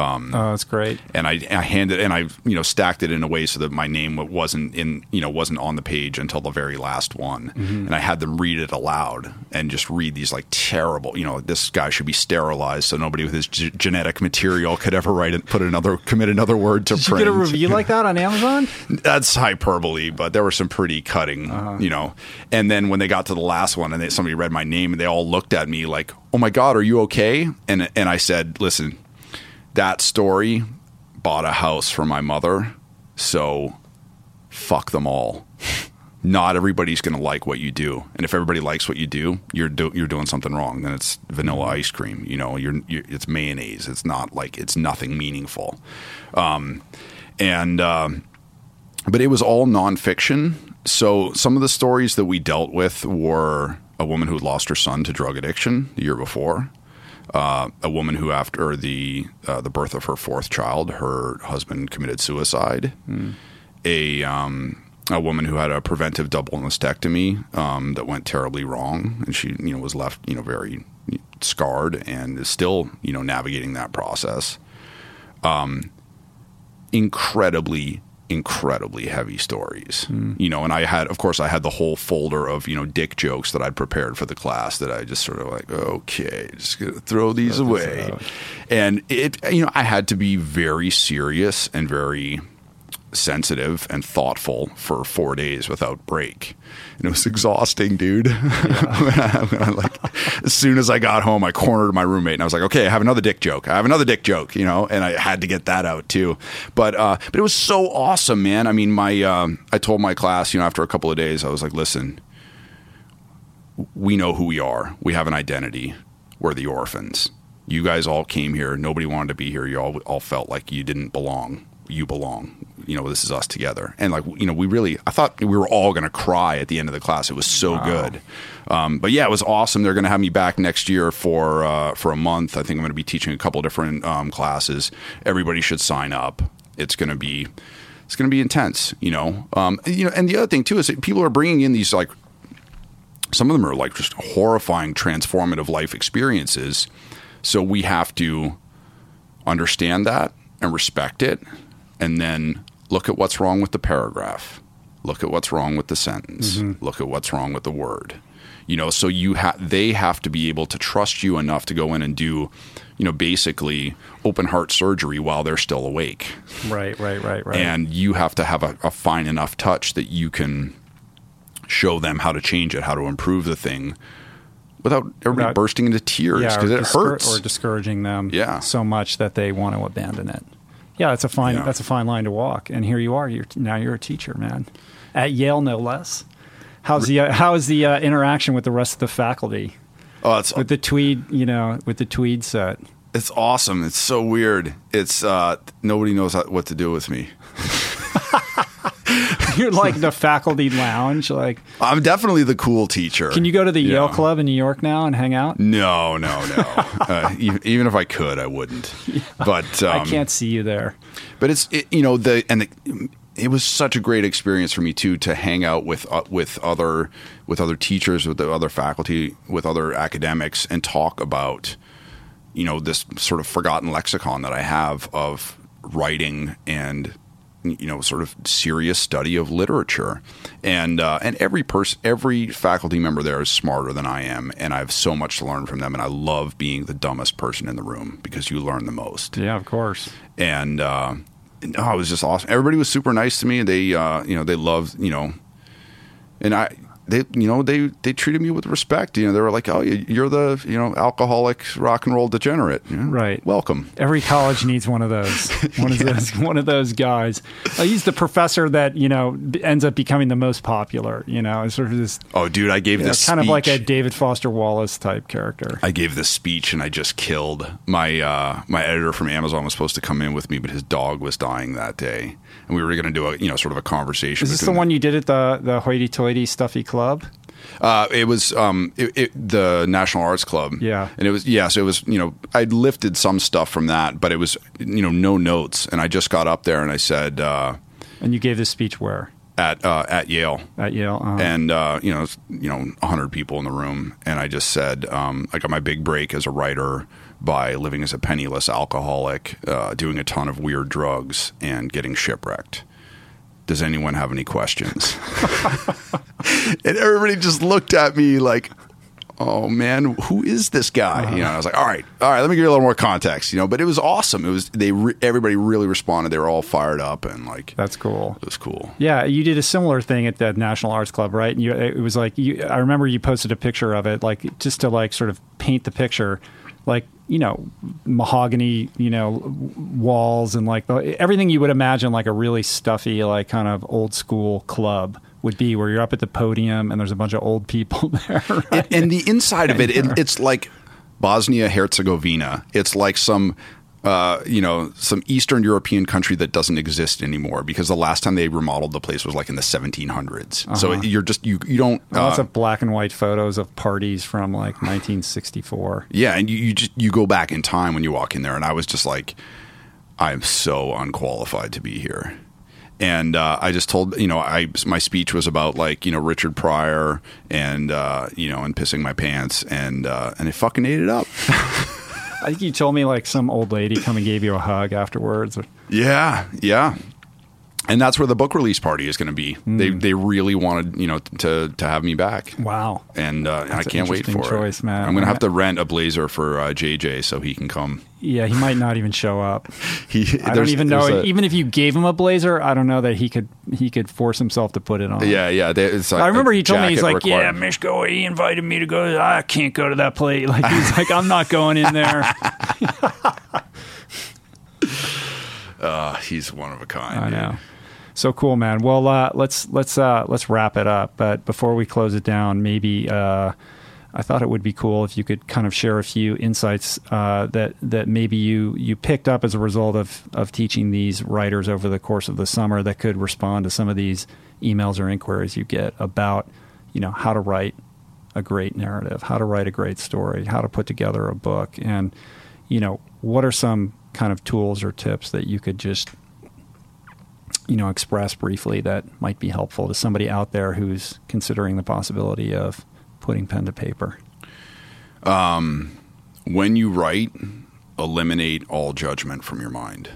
Um, oh, that's great. And I, I handed and I you know stacked it in a way so that my name wasn't in you know wasn't on the page until the very last one, mm-hmm. and I had them read it aloud and just read these like terrible you know this guy should be sterilized so nobody with his g- genetic material could ever write it put another commit another word to Did you print. get a review like that on Amazon? That's hyperbole, but there were some pretty cutting, uh-huh. you know. And then when they got to the last one, and they, somebody read my name, and they all looked at me like, "Oh my god, are you okay?" And and I said, "Listen, that story bought a house for my mother, so fuck them all." Not everybody's going to like what you do, and if everybody likes what you do, you're do, you're doing something wrong. Then it's vanilla ice cream, you know. You're, you're it's mayonnaise. It's not like it's nothing meaningful. Um, and um, but it was all nonfiction. So some of the stories that we dealt with were a woman who lost her son to drug addiction the year before, uh, a woman who, after the uh, the birth of her fourth child, her husband committed suicide, a um, a woman who had a preventive double mastectomy um, that went terribly wrong, and she you know was left you know very scarred and is still you know navigating that process. Um, incredibly incredibly heavy stories. You know and i had of course i had the whole folder of you know dick jokes that i'd prepared for the class that i just sort of like okay just gonna throw these away. and it you know i had to be very serious and very sensitive and thoughtful for four days without break. And it was exhausting dude. When I, like as soon as i got home i cornered my roommate and i was like okay i have another dick joke. I have another dick joke you know? And i had to get that out too. But uh but it was so awesome man. I mean my um i told my class you know after a couple of days i was like listen we know who we are. We have an identity. We're the orphans. You guys all came here. Nobody wanted to be here. You all all felt like you didn't belong. You belong you know this is us together. And like you know we really i thought we were all going to cry at the end of the class. It was so good. Um, but yeah it was awesome. They're going to have me back next year for uh, for a month. I think i'm going to be teaching a couple different um, classes. Everybody should sign up. It's going to be it's going to be intense you know? Um, you know and the other thing too is that people are bringing in these like some of them are like just horrifying transformative life experiences. So we have to understand that and respect it, and then look at what's wrong with the paragraph. Look at what's wrong with the sentence. Mm-hmm. Look at what's wrong with the word. You know, so you ha- they have to be able to trust you enough to go in and do, you know, basically open heart surgery while they're still awake. Right, right, right, right. And you have to have a, a fine enough touch that you can show them how to change it, how to improve the thing without everybody Without- bursting into tears because or it discour- hurts. or discouraging them Yeah. so much that they want to abandon it. Yeah, it's a fine Yeah. that's a fine line to walk. And here you are. You're now you're a teacher, man, at Yale, no less. How's the uh, how is the uh, interaction with the rest of the faculty oh, it's with the tweed? You know, with the tweed set. it's awesome. It's so weird. It's uh, nobody knows what to do with me. You're like the faculty lounge. Like, I'm definitely the cool teacher. can you go to the Yale Club in New York now and hang out? No, no, no. uh, even, even if I could, I wouldn't. But um, I can't see you there. But it's it, you know the and the, it was such a great experience for me too to hang out with uh, with other with other teachers, with the other faculty, with other academics, and talk about you know this sort of forgotten lexicon that I have of writing and you know sort of serious study of literature and uh, and every person every faculty member there is smarter than I am and I have so much to learn from them and I love being the dumbest person in the room because you learn the most Yeah, of course. and uh, oh, it was just awesome. Everybody was super nice to me. They, uh, you know, they loved, you know, and I, they, you know, they they treated me with respect. You know, they were like, "Oh, you- you're the, you know, alcoholic rock and roll degenerate." You know, Right. Welcome. Every college needs one of those. One of those. One of those guys. Uh, he's the professor that you know ends up becoming the most popular. You know, it's sort of this Oh, dude, I gave you know, this kind of like a David Foster Wallace type character. I gave this speech and I just killed my uh, my editor from Amazon was supposed to come in with me, but his dog was dying that day, and we were going to do a you know sort of a conversation. Is this the one you did at the the hoity-toity stuffy club? Uh, it was um, it, it, the National Arts Club. Yeah. and it was yeah. So it was you know I lifted some stuff from that, but it was you know no notes, and I just got up there and I said uh, And you gave this speech where at uh, at Yale. at Yale. Uh, And uh, you know, you know, hundred people in the room, and I just said, um, I got my big break as a writer by living as a penniless alcoholic, uh, doing a ton of weird drugs, and getting shipwrecked. Does anyone have any questions? and everybody just looked at me like, "Oh man, who is this guy?" You know, I was like, "All right, all right, let me give you a little more context." You know, but it was awesome. It was they re- everybody really responded. They were all fired up and like that's cool. it was cool. Yeah, you did a similar thing at the National Arts Club, right? And you, it was like you. I remember you posted a picture of it, like just to like sort of paint the picture, like you know, mahogany, you know, walls and like the, everything you would imagine like a really stuffy, like kind of old school club would be, where you're up at the podium and there's a bunch of old people there. Right? and the inside of it, it it's like Bosnia Herzegovina. It's like some. Uh, you know, some Eastern European country that doesn't exist anymore because the last time they remodeled the place was like in the 1700s. So you're just you you don't. Lots uh, of black and white photos of parties from like 1964. yeah, and you, you just you go back in time when you walk in there, and I was just like, I'm so unqualified to be here. And uh, I just told you know I my speech was about like you know Richard Pryor and uh, you know and pissing my pants and uh, and they fucking ate it up. I think you told me like some old lady come and gave you a hug afterwards. Yeah, yeah. And that's where the book release party is going to be. Hmm. They they really wanted you know to to have me back, Wow. and uh, I can't wait for interesting it. man. I'm going to have to rent a blazer for uh, JJ so he can come. Yeah, he might not even show up. He I don't even know. a- even if you gave him a blazer, I don't know that he could he could force himself to put it on. yeah, yeah. they- like I remember he told me he's like, yeah, required. Mishko, he invited me to go. I can't go to that place. Like he's like, I'm not going in there. Uh, he's one of a kind. I dude. know. So cool, man. Well, uh, let's let's uh, let's wrap it up. But before we close it down, maybe uh, I thought it would be cool if you could kind of share a few insights uh, that that maybe you you picked up as a result of of teaching these writers over the course of the summer that could respond to some of these emails or inquiries you get about you know how to write a great narrative, how to write a great story, how to put together a book, and you know what are some kind of tools or tips that you could just you know express briefly that might be helpful to somebody out there who's considering the possibility of putting pen to paper. when you write, eliminate all judgment from your mind.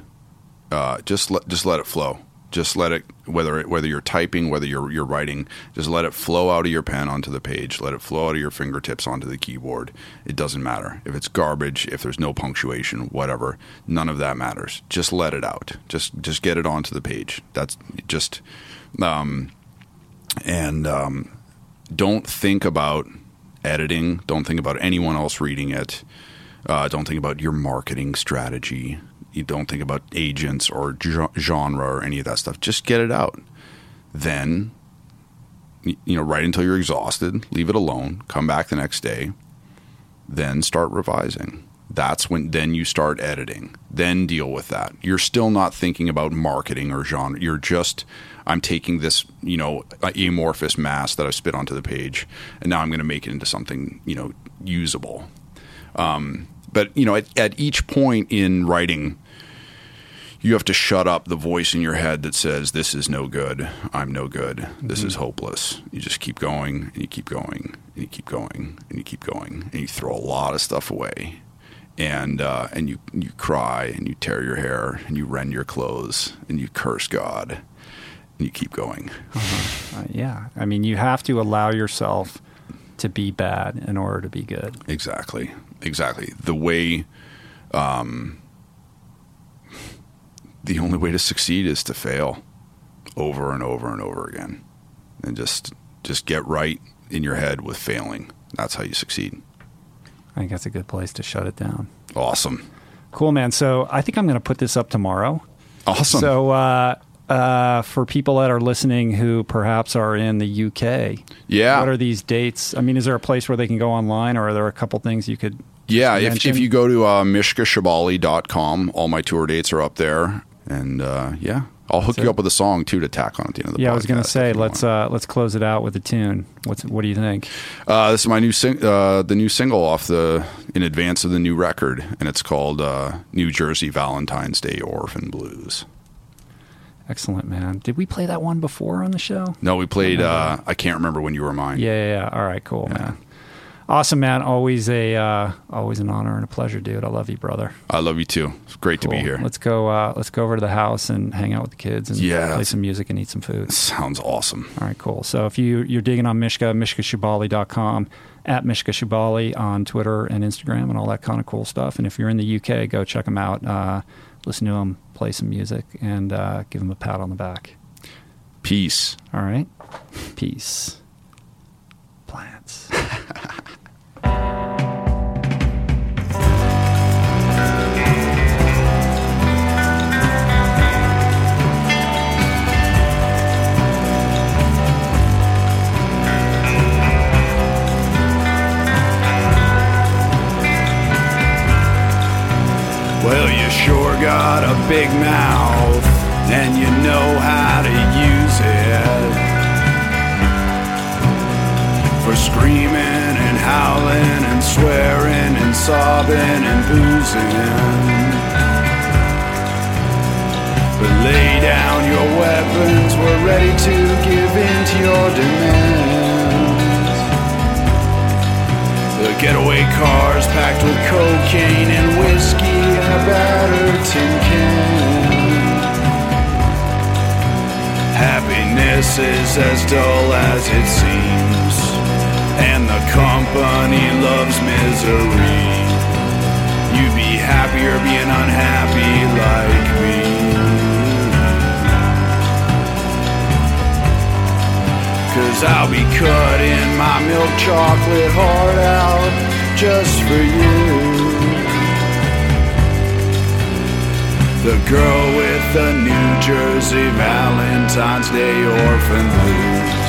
Uh, just let just let it flow. Just let it whether whether you're typing, whether you're you're writing, just let it flow out of your pen onto the page. Let it flow out of your fingertips onto the keyboard. It doesn't matter if it's garbage, if there's no punctuation, whatever. None of that matters. Just let it out. Just just get it onto the page. That's just um, and um, don't think about editing. Don't think about anyone else reading it. Uh, don't think about your marketing strategy. You don't think about agents or genre or any of that stuff. Just get it out. Then, you know, write until you're exhausted. Leave it alone. Come back the next day. Then start revising. That's when then you start editing. Then deal with that. You're still not thinking about marketing or genre. You're just I'm taking this, you know, amorphous mass that I've spit onto the page, and now I'm going to make it into something, you know, usable. Um, but you know, at, at each point in writing, you have to shut up the voice in your head that says, "This is no good. I'm no good. This is hopeless." You just keep going and you keep going and you keep going and you keep going and you throw a lot of stuff away, and uh, and you you cry and you tear your hair and you rend your clothes and you curse God and you keep going. Uh, yeah. I mean, you have to allow yourself to be bad in order to be good. Exactly. Exactly. The way, um, the only way to succeed is to fail over and over and over again, and just just get right in your head with failing. That's how you succeed. I think that's a good place to shut it down. Awesome. Cool, man. So I think I'm going to put this up tomorrow. Awesome. So uh, uh, for people that are listening who perhaps are in the UK, yeah. what are these dates? I mean, is there a place where they can go online, or are there a couple things you could? Yeah, if, if you go to uh, mishkashubaly.com, all my tour dates are up there. And uh, yeah, I'll hook you up with a song too to tack on at the end of the yeah. I was going to say let's uh, let's close it out with a tune. What's what do you think? Uh, this is my new sing- uh, the new single off the in advance of the new record, and it's called uh, New Jersey Valentine's Day Orphan Blues. Excellent, man. Did we play that one before on the show? No, we played. Uh, I can't remember when you were mine. Yeah, yeah. yeah. All right, cool, man. Awesome, man. Always a uh, always an honor and a pleasure, dude. I love you, brother. I love you too. It's great to be here. Let's go. Uh, let's go over to the house and hang out with the kids and Yeah, play some music and eat some food. Sounds awesome. All right, cool. So if you you're digging on Mishka, mishkashubaly.com, at Mishka Shubaly on Twitter and Instagram and all that kind of cool stuff. And if you're in the UK, go check them out. Uh, listen to them, play some music, and uh, give them a pat on the back. Peace. All right, peace. Plants. Got a big mouth, and you know how to use it for screaming and howling and swearing and sobbing and boozing. But lay down your weapons, we're ready to give in to your demands. Getaway cars packed with cocaine and whiskey in a battered tin can. Happiness is as dull as it seems, and the company loves misery. You'd be happier being unhappy like me. Cause I'll be cutting my milk chocolate heart out just for you. The girl with the New Jersey Valentine's Day orphan blues.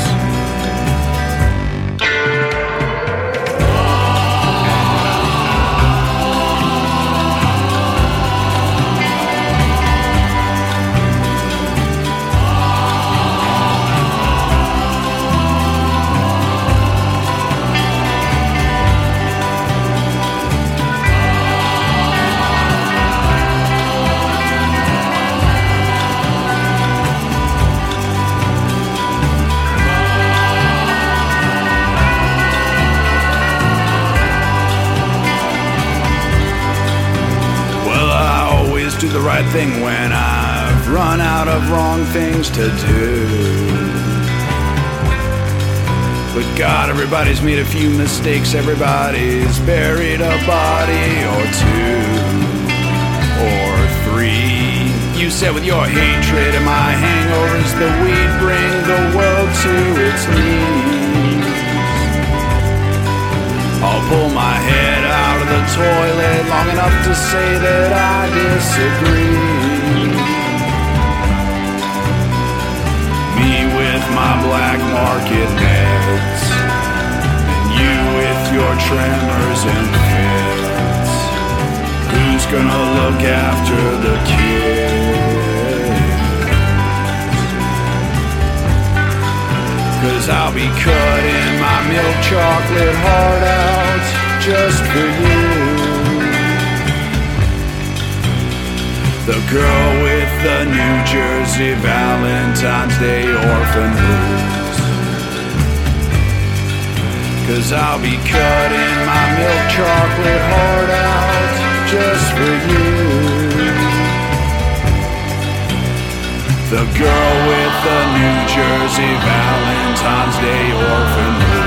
Bad thing when I've run out of wrong things to do. But God, everybody's made a few mistakes. Everybody's buried a body or two or three. You said with your hatred and my hangovers that we'd bring the world to its knees. I'll pull my head out of the toilet long enough to say that I disagree. Me with my black market meds, and you with your tremors and fits. Who's gonna look after the kids? Cause I'll be cutting my milk chocolate heart out just for you. The girl with the New Jersey Valentine's Day orphan blues. Cause I'll be cutting my milk chocolate heart out just for you. The girl with the New Jersey Valentine's Wednesday orphan blues.